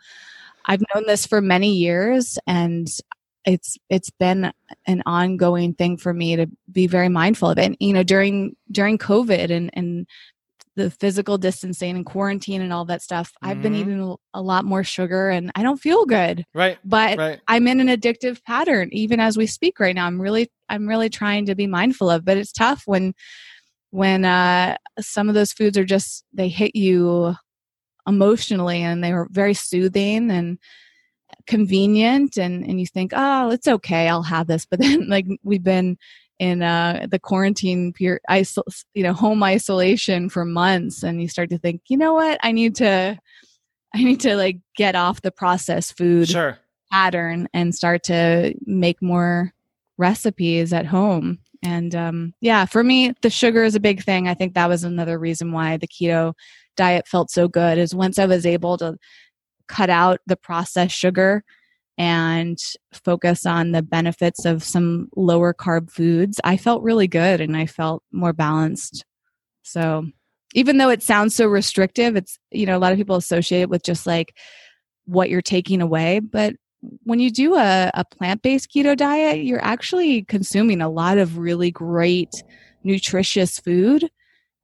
Speaker 4: I've known this for many years and it's it's been an ongoing thing for me to be very mindful of it. And you know, during during COVID and and the physical distancing and quarantine and all that stuff, I've been
Speaker 1: Mhm.
Speaker 4: eating a- a lot more sugar and I don't feel good.
Speaker 1: Right.
Speaker 4: But
Speaker 1: Right.
Speaker 4: I'm in an addictive pattern even as we speak right now. I'm really I'm really trying to be mindful of, but it's tough when when uh some of those foods are just they hit you emotionally and they were very soothing and convenient and and you think, "Oh, it's okay. I'll have this." But then like we've been in uh the quarantine period isol- you know home isolation for months and you start to think, "You know what? I need to I need to like get off the processed food
Speaker 1: Sure.
Speaker 4: pattern and start to make more recipes at home. And um, yeah, for me, the sugar is a big thing. I think that was another reason why the keto diet felt so good. Is once I was able to cut out the processed sugar and focus on the benefits of some lower carb foods, I felt really good and I felt more balanced. So even though it sounds so restrictive, it's you know a lot of people associate it with just like what you're taking away, but when you do a, a plant-based keto diet you're actually consuming a lot of really great nutritious food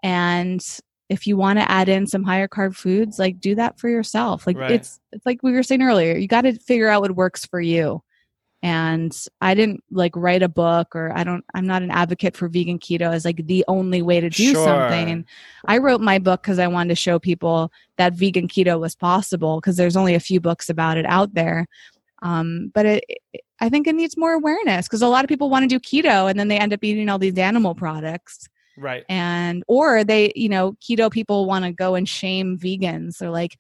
Speaker 4: and if you want to add in some higher carb foods like do that for yourself like
Speaker 1: Right.
Speaker 4: it's it's like we were saying earlier you got to figure out what works for you and I didn't like write a book or I don't I'm not an advocate for vegan keto as like the only way to do
Speaker 1: Sure.
Speaker 4: something. I wrote my book cuz I wanted to show people that vegan keto was possible because there's only a few books about it out there. Um, but it, it- I think it needs more awareness because a lot of people want to do keto and then they end up eating all these animal products
Speaker 1: Right.
Speaker 4: and or they you know keto people want to go and shame vegans. They're like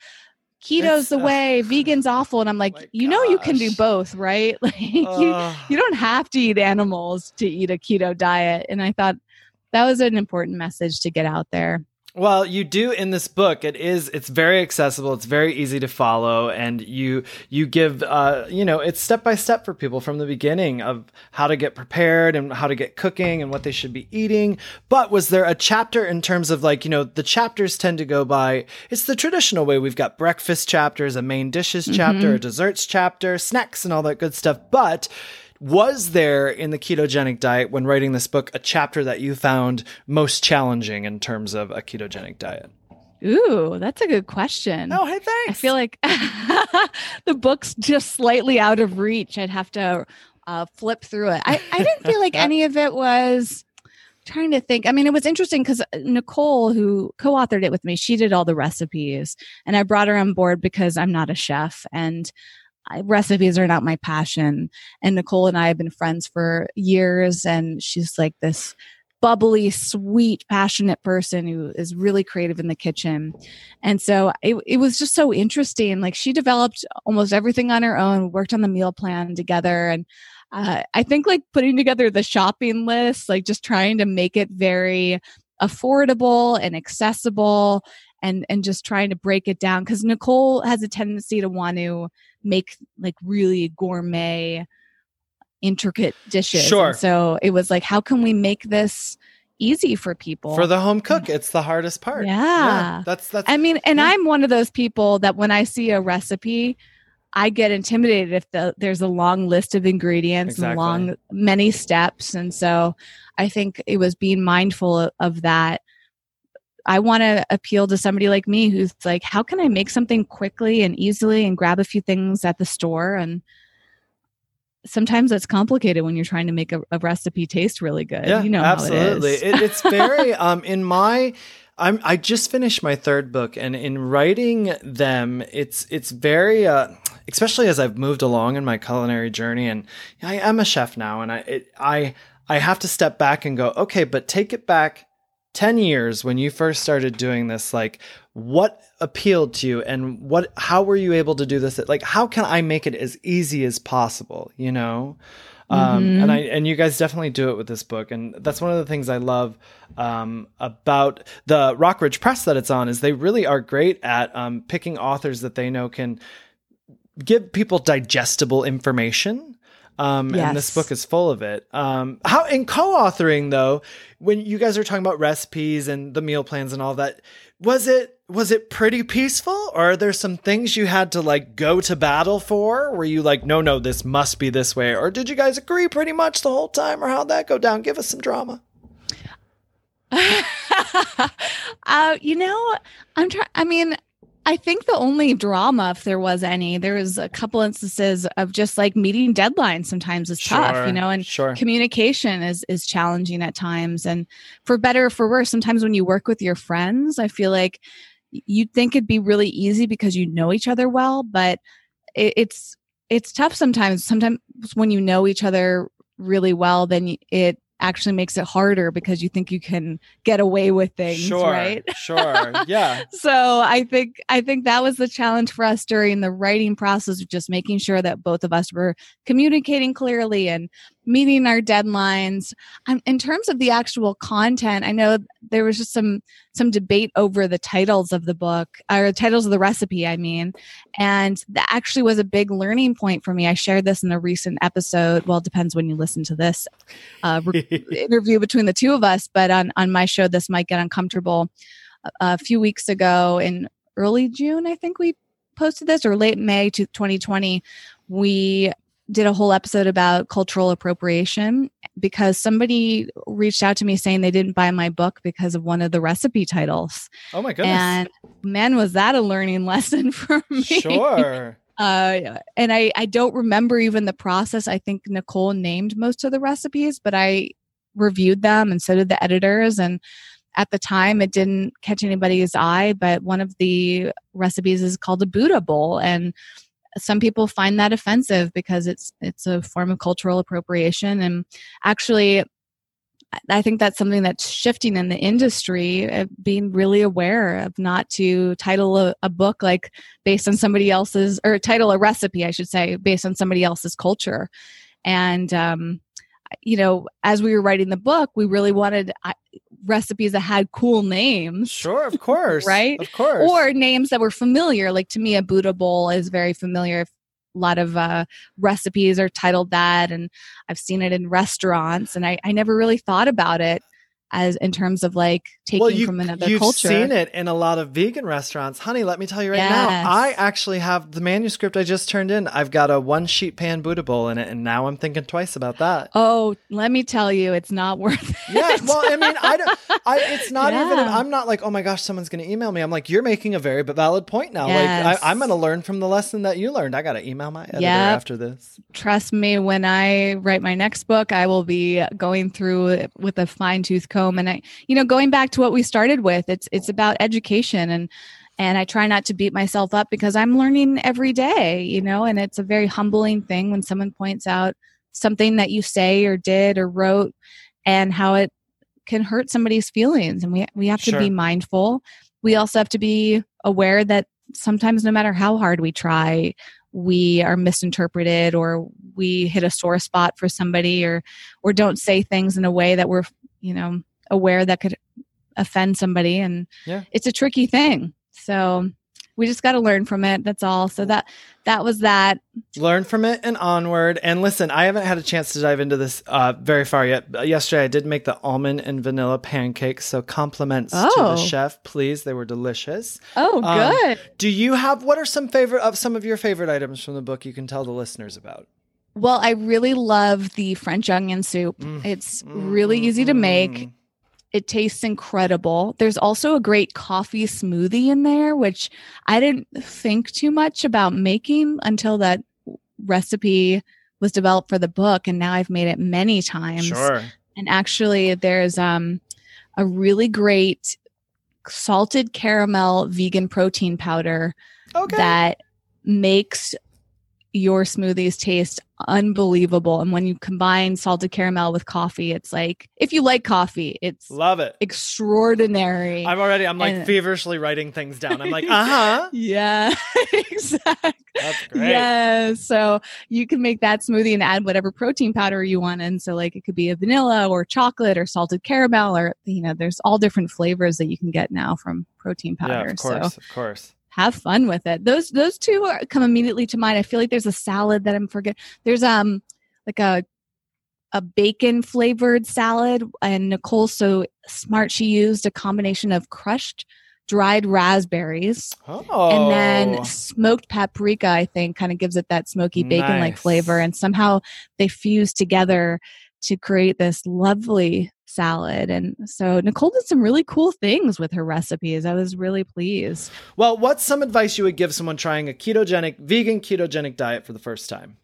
Speaker 4: keto's the
Speaker 1: uh,
Speaker 4: way vegan's awful. And i'm like you know you can do both right? Like you, you don't have to eat animals to eat a keto diet. And i thought that was an important message to get out there
Speaker 1: Well, you do in this book. It is it's very accessible. It's very easy to follow, and you you give uh, you know it's step by step for people from the beginning of how to get prepared and how to get cooking and what they should be eating. But was there a chapter in terms of like you know the chapters tend to go by? It's the traditional way. We've got breakfast chapters, a main dishes chapter, a desserts chapter, snacks, and all that good stuff. But was there in the ketogenic diet when writing this book a chapter that you found most challenging in terms of a ketogenic diet?
Speaker 4: ooh that's a good question
Speaker 1: Oh, hey, thanks.
Speaker 4: I feel like the book's just slightly out of reach. I'd have to uh, flip through it. I, I didn't feel like any of it was trying to think. I mean, it was interesting because Nicole, who co authored it with me, she did all the recipes. And I brought her on board because I'm not a chef and Recipes are not my passion. And Nicole and I have been friends for years. And she's like this bubbly, sweet, passionate person who is really creative in the kitchen. And so it, it was just so interesting. Like she developed almost everything on her own, worked on the meal plan together. And uh, I think like putting together the shopping list, like just trying to make it very affordable and accessible and and just trying to break it down because nicole has a tendency to want to make like really gourmet intricate dishes
Speaker 1: Sure.
Speaker 4: And so it was like how can we make this easy for people
Speaker 1: For the home cook, it's the hardest part.
Speaker 4: Yeah.
Speaker 1: that's that's.
Speaker 4: I mean, and
Speaker 1: Yeah.
Speaker 4: I'm one of those people that when I see a recipe, I get intimidated if the, there's a long list of ingredients
Speaker 1: Exactly.
Speaker 4: and long many steps. And so I think it was being mindful of, of that. I want to appeal to somebody like me who's like, how can I make something quickly and easily and grab a few things at the store? And sometimes that's complicated when you're trying to make a, a recipe taste really good.
Speaker 1: yeah,
Speaker 4: you know,
Speaker 1: absolutely.
Speaker 4: How it is.
Speaker 1: It, it's very um in my. I'm I just finished my third book, and in writing them, it's it's very uh, especially as I've moved along in my culinary journey, and I am a chef now, and I it, I I have to step back and go, okay, but take it back 10 years when you first started doing this like what appealed to you and what how were you able to do this? Like how can i make it as easy as possible you know? Um,
Speaker 4: Mhm.
Speaker 1: and i and you guys definitely do it with this book. And that's one of the things i love um, about the rockridge press that it's on is they really are great at um, picking authors that they know can give people digestible information um, and this book is full of it. Um, how in co-authoring though, when you guys are talking about recipes and the meal plans and all that, was it was it pretty peaceful, or are there some things you had to like go to battle for? Were you like, no, no, this must be this way, or did you guys agree pretty much the whole time, or how'd that go down? Give us some drama.
Speaker 4: uh, you know, I'm trying. I mean, I think the only drama, if there was any, there was a couple instances of just like meeting deadlines. Sometimes is tough, you know, and
Speaker 1: sure,
Speaker 4: communication is is challenging at times. And for better or for worse, sometimes when you work with your friends, I feel like you'd think it'd be really easy because you know each other well, but it, it's it's tough sometimes. Sometimes when you know each other really well, then it actually makes it harder because you think you can get away with things,
Speaker 1: sure,
Speaker 4: right?
Speaker 1: sure, yeah,
Speaker 4: so i think i think that was the challenge for us during the writing process of just making sure that both of us were communicating clearly and meeting our deadlines. Um, in terms of the actual content i know there was just some some debate over the titles of the book or the titles of the recipe i mean. And that actually was a big learning point for me. I shared this in a recent episode. Well it depends when you listen to this uh, re- interview between the two of us, but on on my show, this might get uncomfortable. A, a few weeks ago, in early June, I think we posted this, or late May to 2020, we did a whole episode about cultural appropriation because somebody reached out to me saying they didn't buy my book because of one of the recipe titles.
Speaker 1: oh my goodness,
Speaker 4: And man, was that a learning lesson for me.
Speaker 1: sure.
Speaker 4: Uh, and I, I don't remember even the process. I think Nicole named most of the recipes, but I reviewed them and so did the editors. And at the time, it didn't catch anybody's eye, but one of the recipes is called a Buddha bowl. And some people find that offensive because it's it's a form of cultural appropriation and actually I think that's something that's shifting in the industry, uh, being really aware of not to title a, a, book like based on somebody else's, or title a recipe, I should say, based on somebody else's culture. And, um, you know, as we were writing the book, we really wanted recipes that had cool names.
Speaker 1: Sure, of course.
Speaker 4: right?
Speaker 1: Of course.
Speaker 4: Or names that were familiar. Like to me, a Buddha bowl is very familiar a lot of uh, recipes are titled that and i've seen it in restaurants and I, I never really thought about it as in terms of like taking
Speaker 1: well, you,
Speaker 4: from another
Speaker 1: you've
Speaker 4: culture.
Speaker 1: seen it in a lot of vegan restaurants, honey. Let me tell you right
Speaker 4: Yes.
Speaker 1: now, I actually have the manuscript I just turned in. I've got a one sheet pan Buddha bowl in it, and now I'm thinking twice about that.
Speaker 4: Oh, let me tell you, it's not worth it.
Speaker 1: Yeah, well, I mean, I don't. I, it's not even. I'm not like, oh my gosh, someone's going to email me. I'm like, you're making a very valid point now.
Speaker 4: Yes.
Speaker 1: Like, I, I'm going to learn from the lesson that you learned. I got to email my editor
Speaker 4: Yep.
Speaker 1: after this.
Speaker 4: Trust me, when I write my next book, I will be going through it with a fine tooth comb. And I, you know, going back to what we started with, it's it's about education and and I try not to beat myself up because I'm learning every day, you know, and it's a very humbling thing when someone points out something that you say or did or wrote and how it can hurt somebody's feelings and we we have to
Speaker 1: Sure.
Speaker 4: be mindful. We also have to be aware that sometimes no matter how hard we try, we are misinterpreted or we hit a sore spot for somebody or or don't say things in a way that we're, you know, aware that could offend somebody and
Speaker 1: Yeah.
Speaker 4: it's a tricky thing. So we just got to learn from it. That's all. So that that was that.
Speaker 1: learn from it and onward. And listen, I haven't had a chance to dive into this uh, very far yet. But Yesterday, I did make the almond and vanilla pancakes. So compliments to the
Speaker 4: Oh.
Speaker 1: chef, please. They were delicious.
Speaker 4: Oh,
Speaker 1: Um,
Speaker 4: good.
Speaker 1: Do you have what are some favorite of some of your favorite items from the book you can tell the listeners about?
Speaker 4: Well, I really love the French onion soup.
Speaker 1: Mm.
Speaker 4: It's really easy to make. It tastes incredible. There's also a great coffee smoothie in there, which I didn't think too much about making until that recipe was developed for the book. And now I've made it many times.
Speaker 1: Sure.
Speaker 4: And actually, there's um, a really great salted caramel vegan protein powder
Speaker 1: Okay.
Speaker 4: that makes your smoothies taste unbelievable. And when you combine salted caramel with coffee, it's like if you like coffee, it's
Speaker 1: Love it.
Speaker 4: extraordinary.
Speaker 1: I'm already. I'm like
Speaker 4: And-
Speaker 1: feverishly writing things down. I'm like, uh huh.
Speaker 4: yeah, exactly.
Speaker 1: That's great.
Speaker 4: Yeah, so you can make that smoothie and add whatever protein powder you want in. So like it could be a vanilla or chocolate or salted caramel or you know, there's all different flavors that you can get now from protein powder.
Speaker 1: Yeah, of
Speaker 4: So
Speaker 1: course, of course.
Speaker 4: Have fun with it. Those those two are, come immediately to mind. I feel like there's a salad that I'm forget. There's um like a a bacon flavored salad, and Nicole so smart. She used a combination of crushed dried raspberries
Speaker 1: Oh,
Speaker 4: and then smoked paprika. I think kind of gives it that smoky bacon like
Speaker 1: Nice.
Speaker 4: flavor, and somehow they fuse together to create this lovely salad. And so Nicole did some really cool things with her recipes. I was really pleased.
Speaker 1: Well, what's some advice you would give someone trying a ketogenic, vegan ketogenic diet for the first time?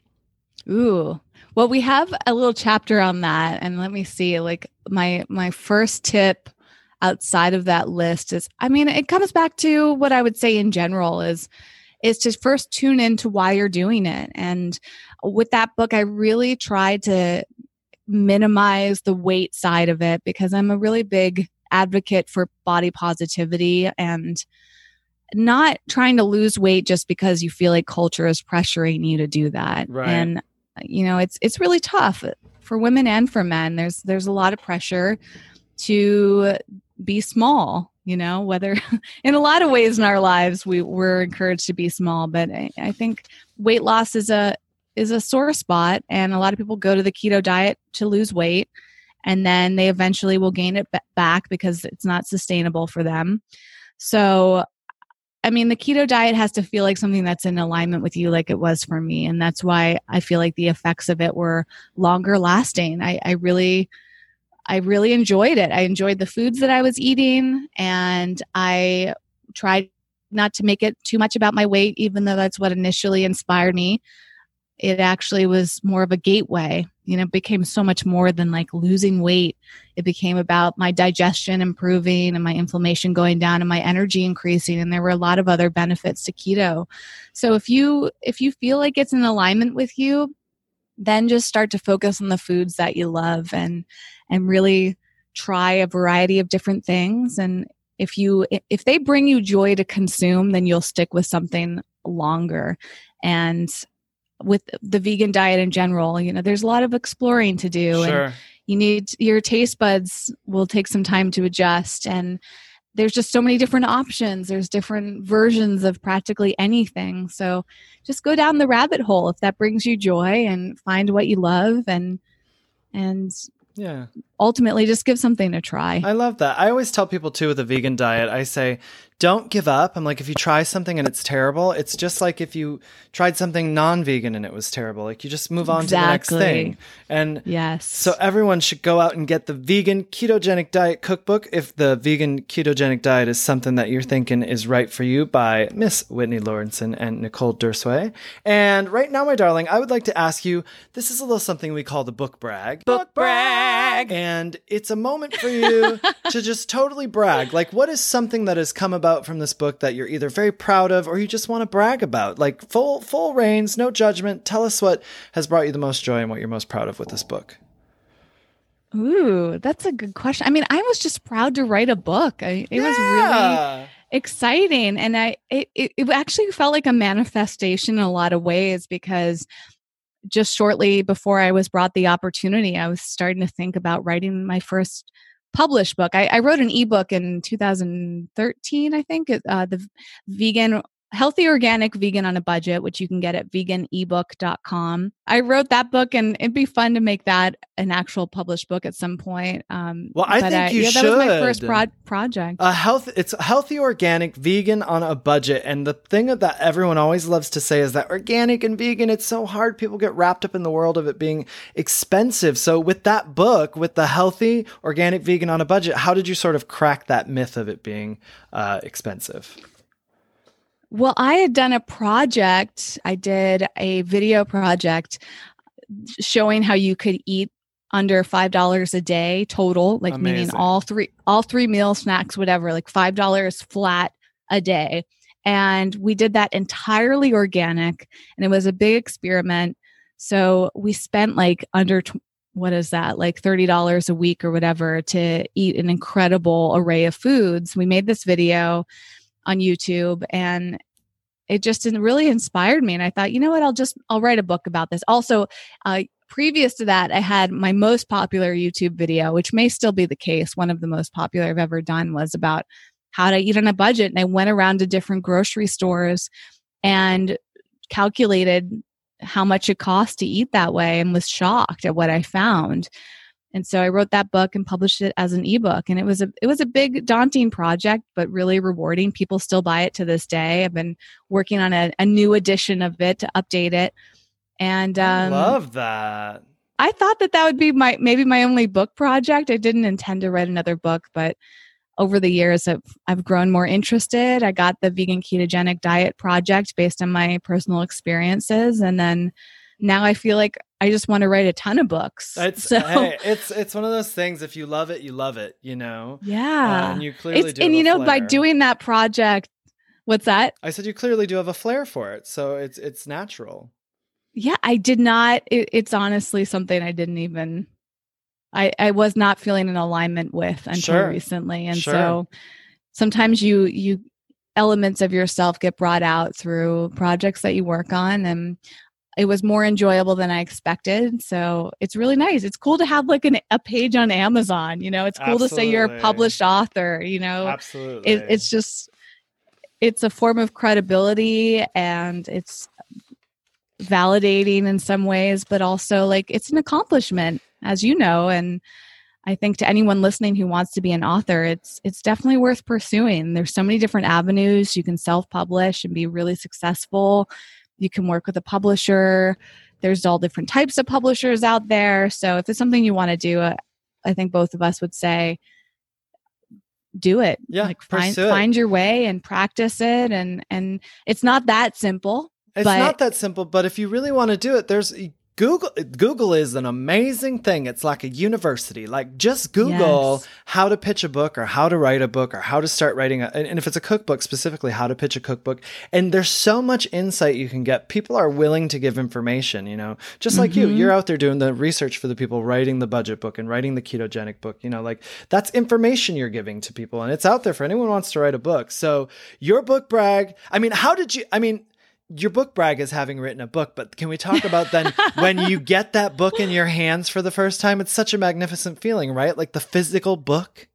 Speaker 4: Ooh. Well, we have a little chapter on that and let me see like my my first tip outside of that list is I mean, it comes back to what I would say in general is is to first tune into why you're doing it. And with that book, I really tried to minimize the weight side of it because I'm a really big advocate for body positivity and not trying to lose weight just because you feel like culture is pressuring you to do that.
Speaker 1: Right.
Speaker 4: And you know, it's it's really tough for women and for men. There's there's a lot of pressure to be small, you know, whether in a lot of ways in our lives we we're encouraged to be small, but I, I think weight loss is a is a sore spot and a lot of people go to the keto diet to lose weight and then they eventually will gain it back because it's not sustainable for them. So I mean, the keto diet has to feel like something that's in alignment with you, like it was for me. And that's why I feel like the effects of it were longer lasting. I, I really, I really enjoyed it. I enjoyed the foods that I was eating and I tried not to make it too much about my weight, even though that's what initially inspired me. It actually was more of a gateway. You know, it became so much more than like losing weight. It became about my digestion improving and my inflammation going down and my energy increasing. And there were a lot of other benefits to keto. So if you if you feel like it's in alignment with you, then just start to focus on the foods that you love and and really try a variety of different things and if you if they bring you joy to consume then you'll stick with something longer and with the vegan diet in general you know there's a lot of exploring to do
Speaker 1: Sure.
Speaker 4: and you need your taste buds will take some time to adjust and there's just so many different options there's different versions of practically anything so just go down the rabbit hole if that brings you joy and find what you love and and
Speaker 1: Yeah.
Speaker 4: ultimately just give something a try
Speaker 1: I love that. I always tell people too with a vegan diet, I say, don't give up. I'm like, if you try something and it's terrible, it's just like if you tried something non vegan and it was terrible. Like you just move on to the next
Speaker 4: Exactly.
Speaker 1: thing. And
Speaker 4: yes
Speaker 1: so everyone should go out and get the vegan ketogenic diet cookbook if the vegan ketogenic diet is something that you're thinking is right for you by Miss Whitney Lauritsen and Nicole Derseweh. And right now, my darling, I would like to ask you this is a little something we call the book brag.
Speaker 2: Book brag.
Speaker 1: And it's a moment for you to just totally brag. Like, what is something that has come about from this book that you're either very proud of or you just want to brag about? Like, full full reins, no judgment. Tell us what has brought you the most joy and what you're most proud of with this book.
Speaker 4: Ooh, that's a good question. I mean, I was just proud to write a book. I, it was really exciting, and I it, it it actually felt like a manifestation in a lot of ways because just shortly before I was brought the opportunity, I was starting to think about writing my first published book. I, I wrote an ebook in 2013, I think, uh, the vegan healthy organic vegan on a budget which you can get at veganebook.com i wrote that book and it'd be fun to make that an actual published book at some point um
Speaker 1: Well, I
Speaker 4: but,
Speaker 1: think you
Speaker 4: yeah, that was my first pro- project.
Speaker 1: A health it's healthy organic vegan on a budget and the thing that everyone always loves to say is that organic and vegan it's so hard. People get wrapped up in the world of it being expensive. So with that book with the healthy organic vegan on a budget how did you sort of crack that myth of it being uh, expensive
Speaker 4: Well, I had done a project. I did a video project showing how you could eat under five dollars a day total, like meaning all three all three meals, snacks, whatever, like five dollars flat a day. And we did that entirely organic, and it was a big experiment. So we spent like under tw- what is that, like thirty dollars a week or whatever, to eat an incredible array of foods. We made this video on YouTube and it just really inspired me and I thought, you know what, I'll just I'll write a book about this. Also, uh previous to that, I had my most popular YouTube video, which may still be the case, one of the most popular I've ever done was about how to eat on a budget and I went around to different grocery stores and calculated how much it cost to eat that way and was shocked at what I found. And so I wrote that book and published it as an ebook. And it was a it was a big daunting project, but really rewarding. People still buy it to this day. I've been working on a, a new edition of it to update it. And
Speaker 1: I
Speaker 4: um,
Speaker 1: love that
Speaker 4: I thought that that would be my maybe my only book project. I didn't intend to write another book, but over the years I've, I've grown more interested. I got the vegan ketogenic diet project based on my personal experiences, and then now I feel like I just want to write a ton of books.
Speaker 1: it's
Speaker 4: so
Speaker 1: hey, it's it's one of those things if you love it you love it you know
Speaker 4: yeah,
Speaker 1: Uh, and you clearly
Speaker 4: it's,
Speaker 1: do
Speaker 4: and you know by doing that project, what's that?
Speaker 1: I said you clearly do have a flair for it so it's it's natural
Speaker 4: Yeah, I did not. It, it's honestly something I didn't even. I I was not feeling in alignment with until
Speaker 1: Sure.
Speaker 4: recently, and
Speaker 1: Sure.
Speaker 4: so sometimes you you elements of yourself get brought out through projects that you work on, and it was more enjoyable than I expected. So it's really nice. It's cool to have like an, a page on Amazon. You know, it's cool to say you're a published author. You know,
Speaker 1: absolutely
Speaker 4: it, it's just it's a form of credibility and it's validating in some ways but also like it's an accomplishment as you know and i think to anyone listening who wants to be an author it's it's definitely worth pursuing there's so many different avenues you can self-publish and be really successful you can work with a publisher there's all different types of publishers out there so if it's something you want to do uh, i think both of us would say do it.
Speaker 1: Yeah,
Speaker 4: like find
Speaker 1: it.
Speaker 4: find your way and practice it, and and it's not that simple.
Speaker 1: It's
Speaker 4: but
Speaker 1: not that simple, but if you really want to do it, there's Google. Google is an amazing thing. It's like a university. Like just Google
Speaker 4: Yes.
Speaker 1: how to pitch a book or how to write a book or how to start writing. A, and and if it's a cookbook, specifically how to pitch a cookbook. And there's so much insight you can get. People are willing to give information. You know, just like you,
Speaker 4: Mhm.
Speaker 1: you're out there doing the research for the people writing the budget book and writing the ketogenic book. You know, like that's information you're giving to people, and it's out there for anyone who wants to write a book. So your book brag. I mean, how did you? I mean your book brag is having written a book, but can we talk about then when you get that book in your hands for the first time? It's such a magnificent feeling, right? Like the physical book.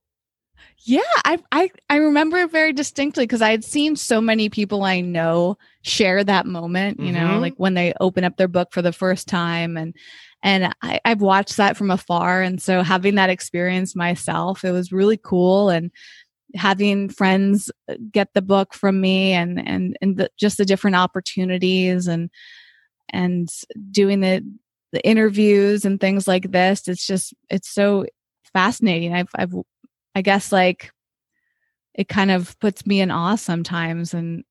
Speaker 4: Yeah, I I I remember it very distinctly because I had seen so many people I know share that moment. You know,
Speaker 1: Mhm.
Speaker 4: like when they open up their book for the first time, and and I, I've watched that from afar, and so having that experience myself, it was really cool, and having friends get the book from me, and and and the, just the different opportunities, and and doing the the interviews and things like this. It's just it's so fascinating. I've I've I guess like it kind of puts me in awe sometimes and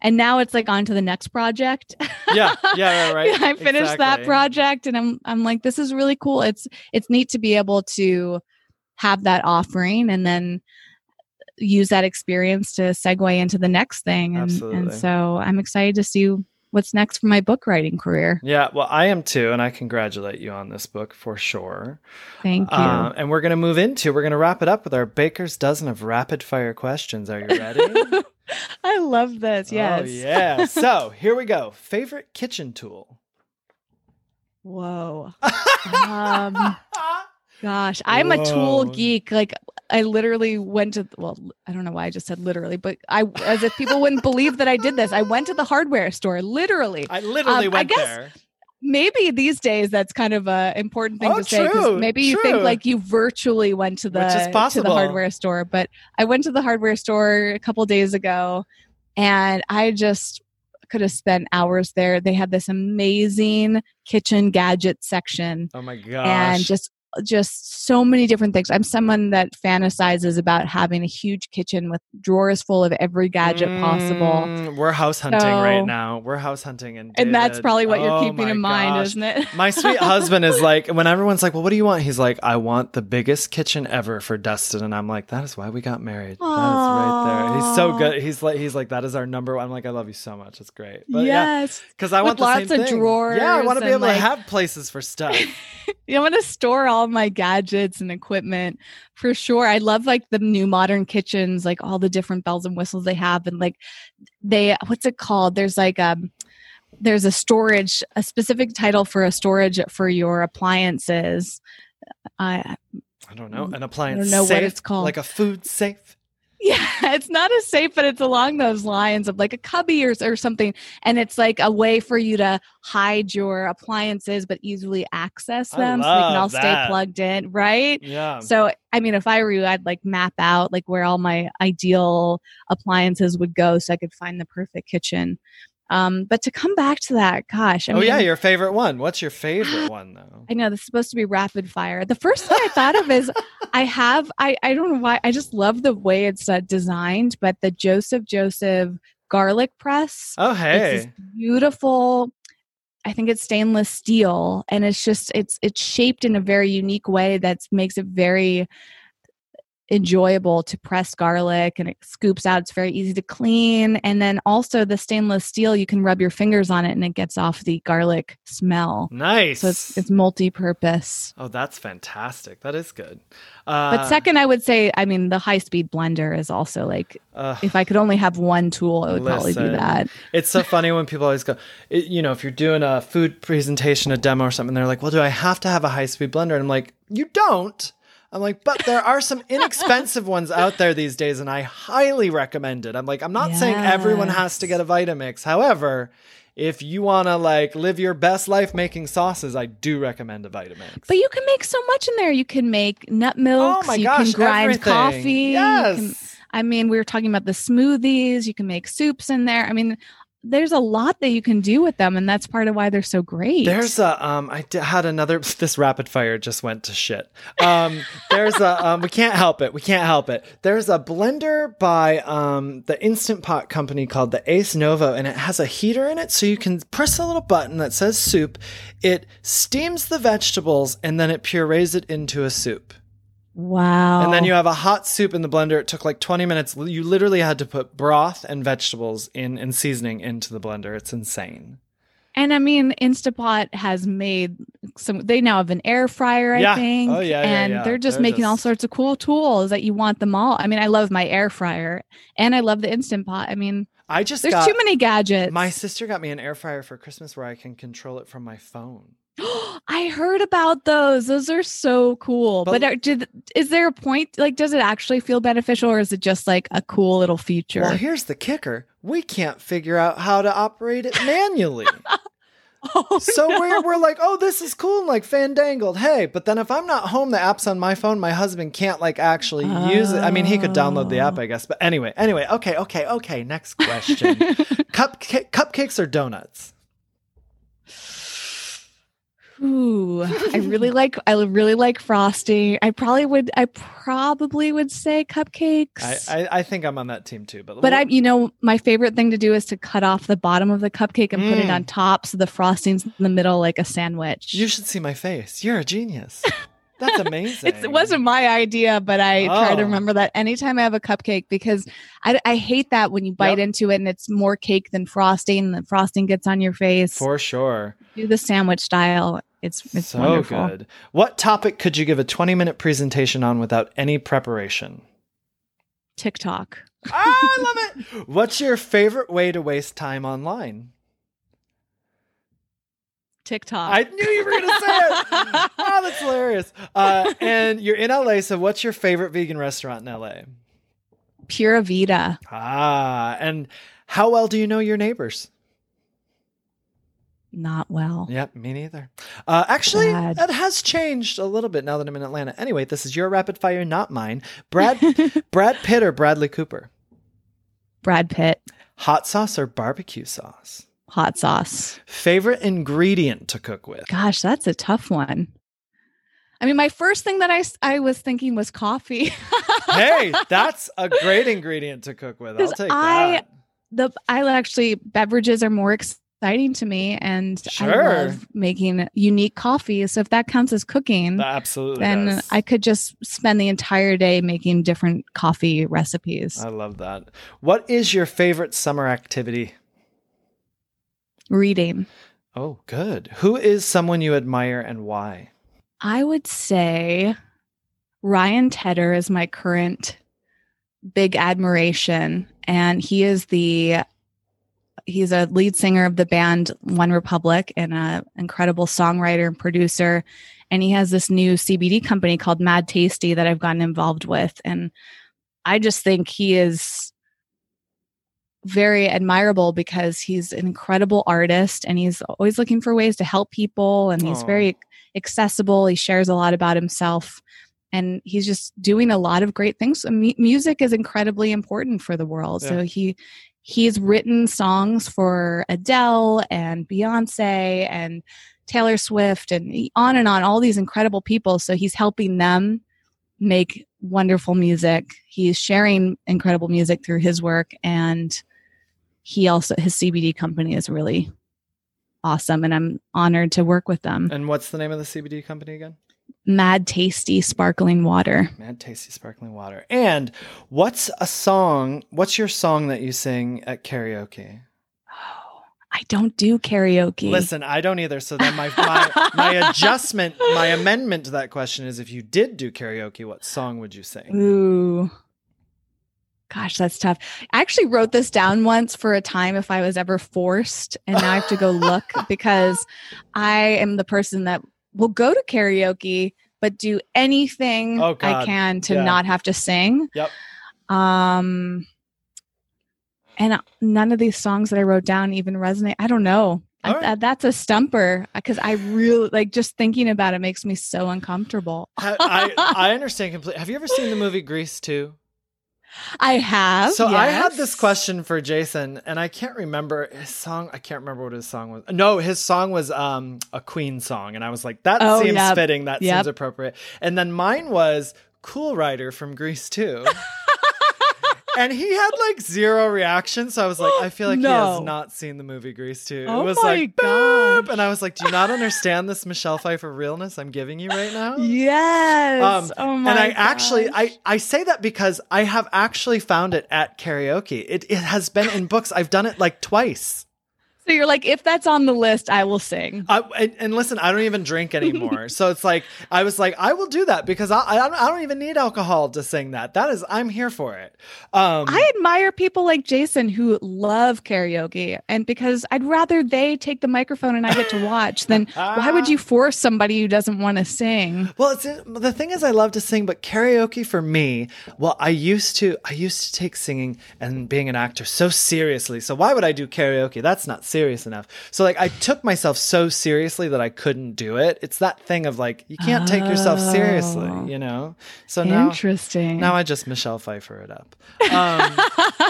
Speaker 4: and now it's like on to the next project.
Speaker 1: Yeah, yeah, right, right.
Speaker 4: I finished that project and I'm I'm like this is really cool. It's it's neat to be able to have that offering and then use that experience to segue into the next thing and
Speaker 1: Absolutely.
Speaker 4: and so I'm excited to see what's next for my book writing career.
Speaker 1: Yeah, well, I am too, and I congratulate you on this book for sure.
Speaker 4: Thank you.
Speaker 1: Uh, and we're going to move into, we're going to wrap it up with our baker's dozen of rapid fire questions. Are you ready?
Speaker 4: I love this. Yes.
Speaker 1: Oh, yeah. So here we go. Favorite kitchen tool?
Speaker 4: Whoa. Um, Gosh, I'm a tool geek. Like I literally went to well, I don't know why I just said literally, but I as if people wouldn't believe that I did this. I went to the hardware store, literally.
Speaker 1: I literally
Speaker 4: Um, I
Speaker 1: went
Speaker 4: guess-
Speaker 1: there.
Speaker 4: Maybe these days that's kind of a important thing
Speaker 1: Oh,
Speaker 4: to say 'cause
Speaker 1: true,
Speaker 4: maybe you think like you virtually went to the to the hardware store, but I went to the hardware store a couple days ago and I just could have spent hours there. They had this amazing kitchen gadget section
Speaker 1: Oh my gosh.
Speaker 4: and just just so many different things. I'm someone that fantasizes about having a huge kitchen with drawers full of every gadget possible.
Speaker 1: Mm, We're house hunting right now. We're house hunting, and
Speaker 4: And that's probably what you're
Speaker 1: oh
Speaker 4: keeping in mind,
Speaker 1: gosh.
Speaker 4: isn't it?
Speaker 1: My sweet husband is like, when everyone's like, "Well, what do you want?" He's like, "I want the biggest kitchen ever for Dustin," and I'm like, "That is why we got married. That is right there." He's so good. He's like, he's like, "That is our number." one." I'm like, "I love you so much. It's great." But yeah,
Speaker 4: yes.
Speaker 1: because I
Speaker 4: With
Speaker 1: want the
Speaker 4: lots
Speaker 1: same
Speaker 4: of
Speaker 1: thing. Yeah, I want to be able
Speaker 4: like-
Speaker 1: to have places for stuff.
Speaker 4: You I'm gonna store all my gadgets and equipment for sure. I love like the new modern kitchens, like all the different bells and whistles they have, and like they what's it called? There's like um there's a storage, a specific title for a storage for your appliances. I
Speaker 1: I don't know an appliance.
Speaker 4: I don't know what it's called.
Speaker 1: like a food safe.
Speaker 4: Yeah, it's not a safe, but it's along those lines of like a cubby or, or something. And it's like a way for you to hide your appliances, but easily access them so they can all
Speaker 1: love
Speaker 4: stay plugged in, right?
Speaker 1: Yeah.
Speaker 4: So, I mean, if I were you, I'd like map out like where all my ideal appliances would go so I could find the perfect kitchen. Um, but to come back to that, gosh, I
Speaker 1: oh
Speaker 4: mean,
Speaker 1: yeah, your favorite one. What's your favorite one though?
Speaker 4: I know this is supposed to be rapid fire. The first thing I thought of is I have I I don't know why I just love the way it's uh, designed, but the Joseph Joseph garlic press.
Speaker 1: Oh
Speaker 4: It's
Speaker 1: hey.
Speaker 4: this beautiful. I think it's stainless steel, and it's just it's it's shaped in a very unique way that makes it very enjoyable to press garlic and it scoops out it's very easy to clean and then also the stainless steel you can rub your fingers on it and it gets off the garlic smell
Speaker 1: Nice.
Speaker 4: so it's it's multi-purpose.
Speaker 1: oh, that's fantastic. That is good. Uh,
Speaker 4: But second, I would say, I mean, the high-speed blender is also like,
Speaker 1: uh,
Speaker 4: if I could only have one tool, it would probably be that.
Speaker 1: It's so funny when people always go, it, you know, if you're doing a food presentation, a demo or something, they're like, well, do I have to have a high speed blender? And I'm like, you don't. I'm like, but there are some inexpensive ones out there these days, and I highly recommend it. I'm like, I'm not saying everyone has to get a Vitamix. However, if you want to like live your best life making sauces, I do recommend a Vitamix.
Speaker 4: But you can make so much in there. You can make nut milks.
Speaker 1: oh my
Speaker 4: you
Speaker 1: gosh,
Speaker 4: can grind
Speaker 1: everything.
Speaker 4: coffee.
Speaker 1: Yes.
Speaker 4: can- I mean, we were talking about the smoothies. You can make soups in there. I mean, there's a lot that you can do with them, and that's part of why they're so great.
Speaker 1: There's a um I d- had another this rapid fire just went to shit. Um there's a um we can't help it. We can't help it. There's a blender by um the Instant Pot company called the Ace Nova and it has a heater in it so you can press a little button that says soup. It steams the vegetables and then it purees it into a soup.
Speaker 4: Wow.
Speaker 1: And then you have a hot soup in the blender. It took like 20 minutes. You literally had to put broth and vegetables in and seasoning into the blender. It's insane.
Speaker 4: And I mean, Instapot has made some. They now have an air fryer, I
Speaker 1: Yeah.
Speaker 4: think.
Speaker 1: Oh, yeah, yeah,
Speaker 4: and
Speaker 1: yeah.
Speaker 4: they're just
Speaker 1: They're
Speaker 4: making all sorts of cool tools that you want them all. I mean, I love my air fryer, and I love the Instant Pot. I mean,
Speaker 1: I just
Speaker 4: there's
Speaker 1: got
Speaker 4: too many gadgets.
Speaker 1: My sister got me an air fryer for Christmas where I can control it from my phone.
Speaker 4: I heard about those. Those are so cool.
Speaker 1: But-
Speaker 4: But, are, did, is there a point? Like, does it actually feel beneficial, or is it just like a cool little feature?
Speaker 1: Well, here's the kicker. We can't figure out how to operate it manually.
Speaker 4: Oh,
Speaker 1: so
Speaker 4: no.
Speaker 1: we're, we're like, oh, this is cool and like fandangled. Hey, but then if I'm not home, the app's on my phone. My husband can't like actually use it. I mean, he could download the app, I guess. But anyway, anyway, okay, okay, okay. Next question. Cupca- cupcakes or donuts?
Speaker 4: Ooh, I really like I really like frosting. I probably would I probably would say cupcakes.
Speaker 1: I, I, I think I'm on that team too. But,
Speaker 4: but I you know, my favorite thing to do is to cut off the bottom of the cupcake and put it
Speaker 1: Mm.
Speaker 4: on top so the frosting's in the middle like a sandwich.
Speaker 1: you should see my face. You're a genius. That's amazing.
Speaker 4: It wasn't my idea, but I try to
Speaker 1: Oh.
Speaker 4: remember that anytime I have a cupcake because I, I hate that when you bite
Speaker 1: Yep.
Speaker 4: into it and it's more cake than frosting and the frosting gets on your face.
Speaker 1: For sure.
Speaker 4: Do the sandwich style. It's it's
Speaker 1: so
Speaker 4: wonderful.
Speaker 1: good. What topic could you give a 20 minute presentation on without any preparation?
Speaker 4: TikTok.
Speaker 1: ah, I love it. What's your favorite way to waste time online?
Speaker 4: TikTok.
Speaker 1: I knew you were going to say it. oh, that's hilarious. Uh, and you're in LA, so what's your favorite vegan restaurant in LA?
Speaker 4: Pura Vida.
Speaker 1: Ah, and how well do you know your neighbors?
Speaker 4: Not well.
Speaker 1: Yep, me neither. Uh, actually,
Speaker 4: Sad.
Speaker 1: that has changed a little bit now that I'm in Atlanta. Anyway, this is your rapid fire, not mine. Brad, Brad Pitt or Bradley Cooper?
Speaker 4: Brad Pitt.
Speaker 1: Hot sauce or barbecue sauce?
Speaker 4: Hot sauce.
Speaker 1: Favorite ingredient to cook with?
Speaker 4: Gosh, that's a tough one. I mean, my first thing that I, I was thinking was coffee.
Speaker 1: hey, that's a great ingredient to cook with. I'll take
Speaker 4: I-
Speaker 1: that.
Speaker 4: the I actually beverages are more exciting to me, and
Speaker 1: Sure.
Speaker 4: I love making unique coffee. So if that counts as cooking,
Speaker 1: That absolutely
Speaker 4: then
Speaker 1: does.
Speaker 4: I could just spend the entire day making different coffee recipes.
Speaker 1: I love that. What is your favorite summer activity?
Speaker 4: Reading.
Speaker 1: Oh, good. Who is someone you admire and why?
Speaker 4: I would say Ryan Tedder is my current big admiration and he is the he's a lead singer of the band OneRepublic and an incredible songwriter and producer and he has this new CBD company called Mad Tasty that I've gotten involved with and I just think he is very admirable because he's an incredible artist and he's always looking for ways to help people and he's
Speaker 1: Aw.
Speaker 4: very accessible. He shares a lot about himself and he's just doing a lot of great things. M- music is incredibly important for the world. So he he's written songs for Adele and Beyonce and Taylor Swift and on and on all these incredible people. So he's helping them make wonderful music. He's sharing incredible music through his work and he also his CBD company is really awesome and I'm honored to work with them.
Speaker 1: And what's the name of the CBD company again?
Speaker 4: Mad Tasty Sparkling Water.
Speaker 1: Mad Tasty Sparkling Water. And what's a song? What's your song that you sing at karaoke?
Speaker 4: Oh, I don't do karaoke.
Speaker 1: Listen, I don't either. So then my, my my adjustment, my amendment to that question is: if you did do karaoke, what song would you sing?
Speaker 4: Ooh. Gosh, that's tough. I actually wrote this down once for a time if I was ever forced, and now I have to go look because I am the person that will go to karaoke but do anything
Speaker 1: Oh,
Speaker 4: I can to
Speaker 1: Yeah.
Speaker 4: not have to sing.
Speaker 1: Yep.
Speaker 4: Um and none of these songs that I wrote down even resonate. I don't know. I-
Speaker 1: right.
Speaker 4: that's a stumper because I really like just thinking about it makes me so uncomfortable.
Speaker 1: I, I I understand completely. Have you ever seen the movie Grease 2?
Speaker 4: I have.
Speaker 1: So I had this question for Jason, and I can't remember his song. I can't remember what his song was. No, his song was um, a Queen song, and I was like, that
Speaker 4: Oh,
Speaker 1: seems
Speaker 4: yep.
Speaker 1: fitting. That
Speaker 4: Yep.
Speaker 1: seems appropriate. And then mine was Cool Rider from Grease 2. and he had like zero reaction, so I was like, I feel like he has not seen the movie Grease too.
Speaker 4: Oh
Speaker 1: it was
Speaker 4: my
Speaker 1: like, boop, and I was like, do you not understand this Michelle Pfeiffer realness I'm giving you right now?
Speaker 4: Yes.
Speaker 1: Um,
Speaker 4: oh my
Speaker 1: and I actually. I, I say that because I have actually found it at karaoke. It, it has been in books. I've done it like twice.
Speaker 4: So you're like, if that's on the list, I will sing.
Speaker 1: I, and, and listen, I don't even drink anymore. so it's like, I was like, I will do that because I, I, don't, I don't even need alcohol to sing that. That is, I'm here for it. Um,
Speaker 4: I admire people like Jason who love karaoke, and because I'd rather they take the microphone and I get to watch than why would you force somebody who doesn't want to sing?
Speaker 1: Well, it's the thing is, I love to sing, but karaoke for me, well, I used to, I used to take singing and being an actor so seriously. So why would I do karaoke? That's not serious enough. So like, I took myself so seriously that I couldn't do it. It's that thing of like, you can't take yourself seriously,
Speaker 4: Oh.
Speaker 1: you know. So now,
Speaker 4: Interesting.
Speaker 1: now I just Michelle Pfeiffer it up. Um,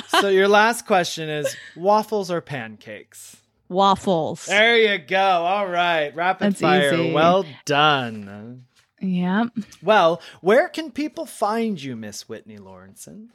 Speaker 1: so your last question is waffles or pancakes?
Speaker 4: Waffles.
Speaker 1: There you go. All right, rapid
Speaker 4: That's
Speaker 1: fire.
Speaker 4: easy.
Speaker 1: Well done.
Speaker 4: Yeah.
Speaker 1: Well, where can people find you, Miss Whitney Lauritsen?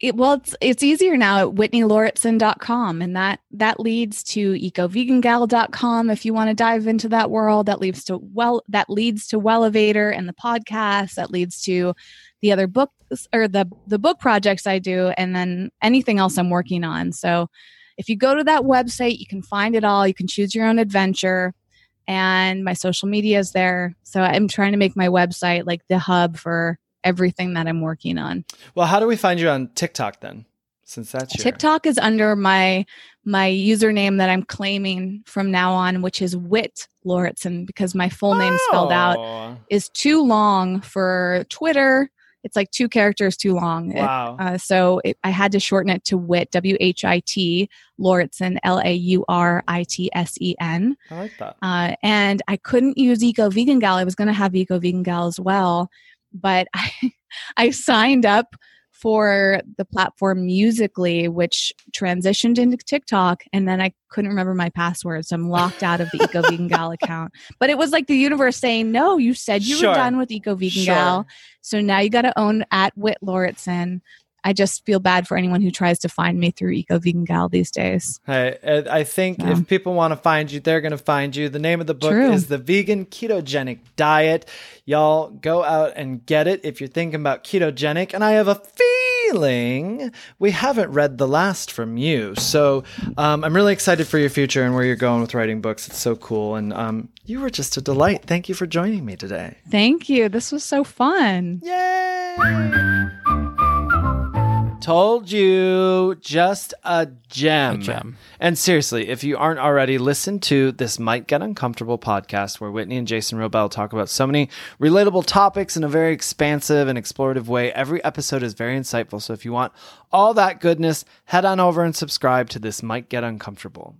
Speaker 4: It, well, it's it's easier now at whitneylauritsen.com and that that leads to ecovegangal.com if you want to dive into that world. That leads to well that leads to Wellevator and the podcast. That leads to the other books or the the book projects I do and then anything else I'm working on. So if you go to that website, you can find it all. You can choose your own adventure. And my social media is there. So I'm trying to make my website like the hub for everything that I'm working on.
Speaker 1: Well, how do we find you on TikTok then? Since that's your
Speaker 4: TikTok is under my my username that I'm claiming from now on, which is Wit Lauritsen, because my full name spelled out
Speaker 1: Oh,
Speaker 4: is too long for Twitter. It's like two characters too long. It-
Speaker 1: Wow.
Speaker 4: uh, so it, I had to shorten it to Wit, W H I T, Lauritsen, L A U R I T S E N.
Speaker 1: I like that.
Speaker 4: Uh, and I couldn't use Eco Vegan Gal. I was going to have Eco Vegan Gal as well, but I, I signed up for the platform Musical.ly, which transitioned into TikTok, and then I couldn't remember my password, so I'm locked out of the Eco Vegan Gal account. But it was like the universe saying, "No, you said you
Speaker 1: Sure.
Speaker 4: were done with Eco Vegan
Speaker 1: Sure.
Speaker 4: Gal, so now you got to own at Wit Lauritsen." I just feel bad for anyone who tries to find me through Eco Vegan Gal these days.
Speaker 1: Uh, I think
Speaker 4: Yeah.
Speaker 1: if people want to find you, they're going to find you. The name of the book
Speaker 4: True.
Speaker 1: is The Vegan Ketogenic Diet. Y'all go out and get it if you're thinking about ketogenic. And I have a feeling we haven't read the last from you. So um, I'm really excited for your future and where you're going with writing books. It's so cool. And um, you were just a delight. Thank you for joining me today.
Speaker 4: Thank you. This was so fun.
Speaker 1: Yay! Told you, just a gem.
Speaker 2: A gem.
Speaker 1: And seriously, if you aren't already, listen to this Might Get Uncomfortable podcast where Whitney and Jason Wrobel talk about so many relatable topics in a very expansive and explorative way. Every episode is very insightful. So if you want all that goodness, head on over and subscribe to this Might Get Uncomfortable.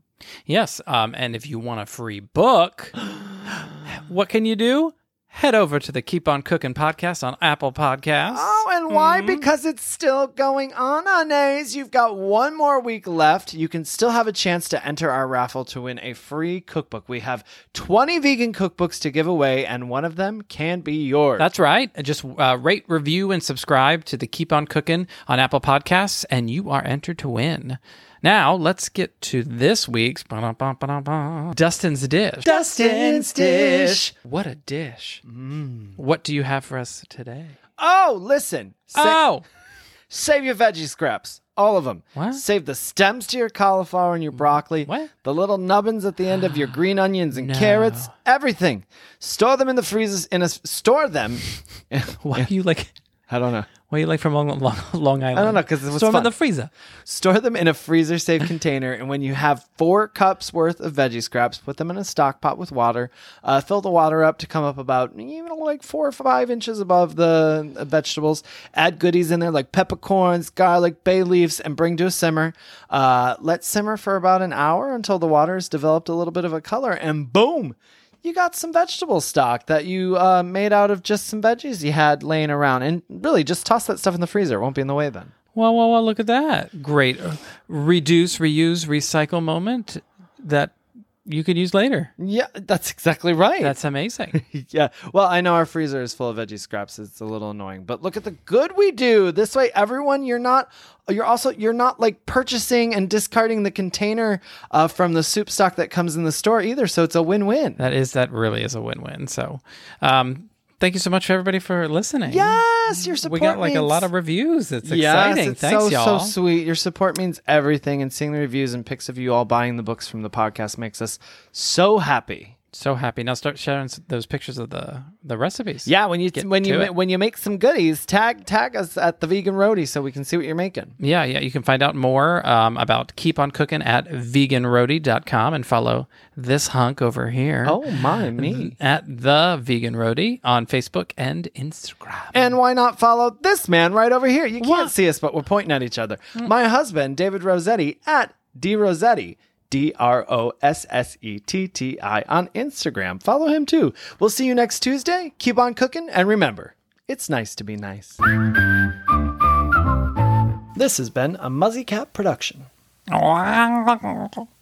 Speaker 2: Yes. Um, and if you want a free book, what can you do? Head over to the Keep On Cooking podcast on Apple Podcasts.
Speaker 1: Oh, and why? Because it's still going on, Anays. You've got one more week left. You can still have a chance to enter our raffle to win a free cookbook. We have 20 vegan cookbooks to give away, and one of them can be yours.
Speaker 2: That's right. Just uh, rate, review, and subscribe to the Keep On Cooking on Apple Podcasts, and you are entered to win. Now, let's get to this week's Dustin's Dish.
Speaker 1: Dustin's Dish.
Speaker 2: What a dish. Mm. What do you have for us today?
Speaker 1: Oh, listen. Sa-
Speaker 2: oh,
Speaker 1: Save your veggie scraps. All of them.
Speaker 2: What?
Speaker 1: Save the stems to your cauliflower and your broccoli.
Speaker 2: What?
Speaker 1: The little nubbins at the end of your green onions and carrots. Everything. Store them in the freezers. In a store them.
Speaker 2: why are you like?
Speaker 1: I don't know.
Speaker 2: Why are you like from Long, Long, Long Island?
Speaker 1: I don't know, 'cause it was
Speaker 2: Store 'em in the freezer.
Speaker 1: Store them in a freezer safe container, and when you have four cups worth of veggie scraps, put them in a stock pot with water. Uh, fill the water up to come up about even like four or five inches above the vegetables. Add goodies in there like peppercorns, garlic, bay leaves, and bring to a simmer. Uh, let simmer for about an hour until the water has developed a little bit of a color, and boom. You got some vegetable stock that you uh, made out of just some veggies you had laying around. And really, just toss that stuff in the freezer. It won't be in the way then.
Speaker 2: Well, well, well, look at that. Great. uh, Reduce, reuse, recycle moment that you could use later.
Speaker 1: Yeah, that's exactly right.
Speaker 2: That's amazing.
Speaker 1: yeah. Well, I know our freezer is full of veggie scraps. It's a little annoying, but look at the good we do. This way, everyone, you're not, you're also, you're not like purchasing and discarding the container uh, from the soup stock that comes in the store either. So it's a win-win.
Speaker 2: that is, that really is a win win. So, um, thank you so much, for everybody, for listening.
Speaker 1: yes, your support.
Speaker 2: We got like a lot of reviews. It's
Speaker 1: Yes,
Speaker 2: exciting.
Speaker 1: it's
Speaker 2: Thanks,
Speaker 1: so,
Speaker 2: y'all.
Speaker 1: so sweet. Your support means everything, and seeing the reviews and pics of you all buying the books from the podcast makes us so happy.
Speaker 2: So happy. Now start sharing those pictures of the the recipes.
Speaker 1: Yeah, when you
Speaker 2: Get
Speaker 1: when you ma- when you make some goodies, tag tag us at the Vegan Roadie so we can see what you're making.
Speaker 2: Yeah, yeah. You can find out more um, about Keep On Cooking at veganroadie.com and follow this hunk over here.
Speaker 1: Oh my me!
Speaker 2: At the Vegan Roadie on Facebook and Instagram.
Speaker 1: And why not follow this man right over here? You can't
Speaker 2: What?
Speaker 1: see us, but we're pointing at each other. My husband, David Rossetti, at D Rossetti. D R O S S E T T I on Instagram. Follow him too. We'll see you next Tuesday. Keep on cooking, and remember, it's nice to be nice. This has been a Muzzy Cat production.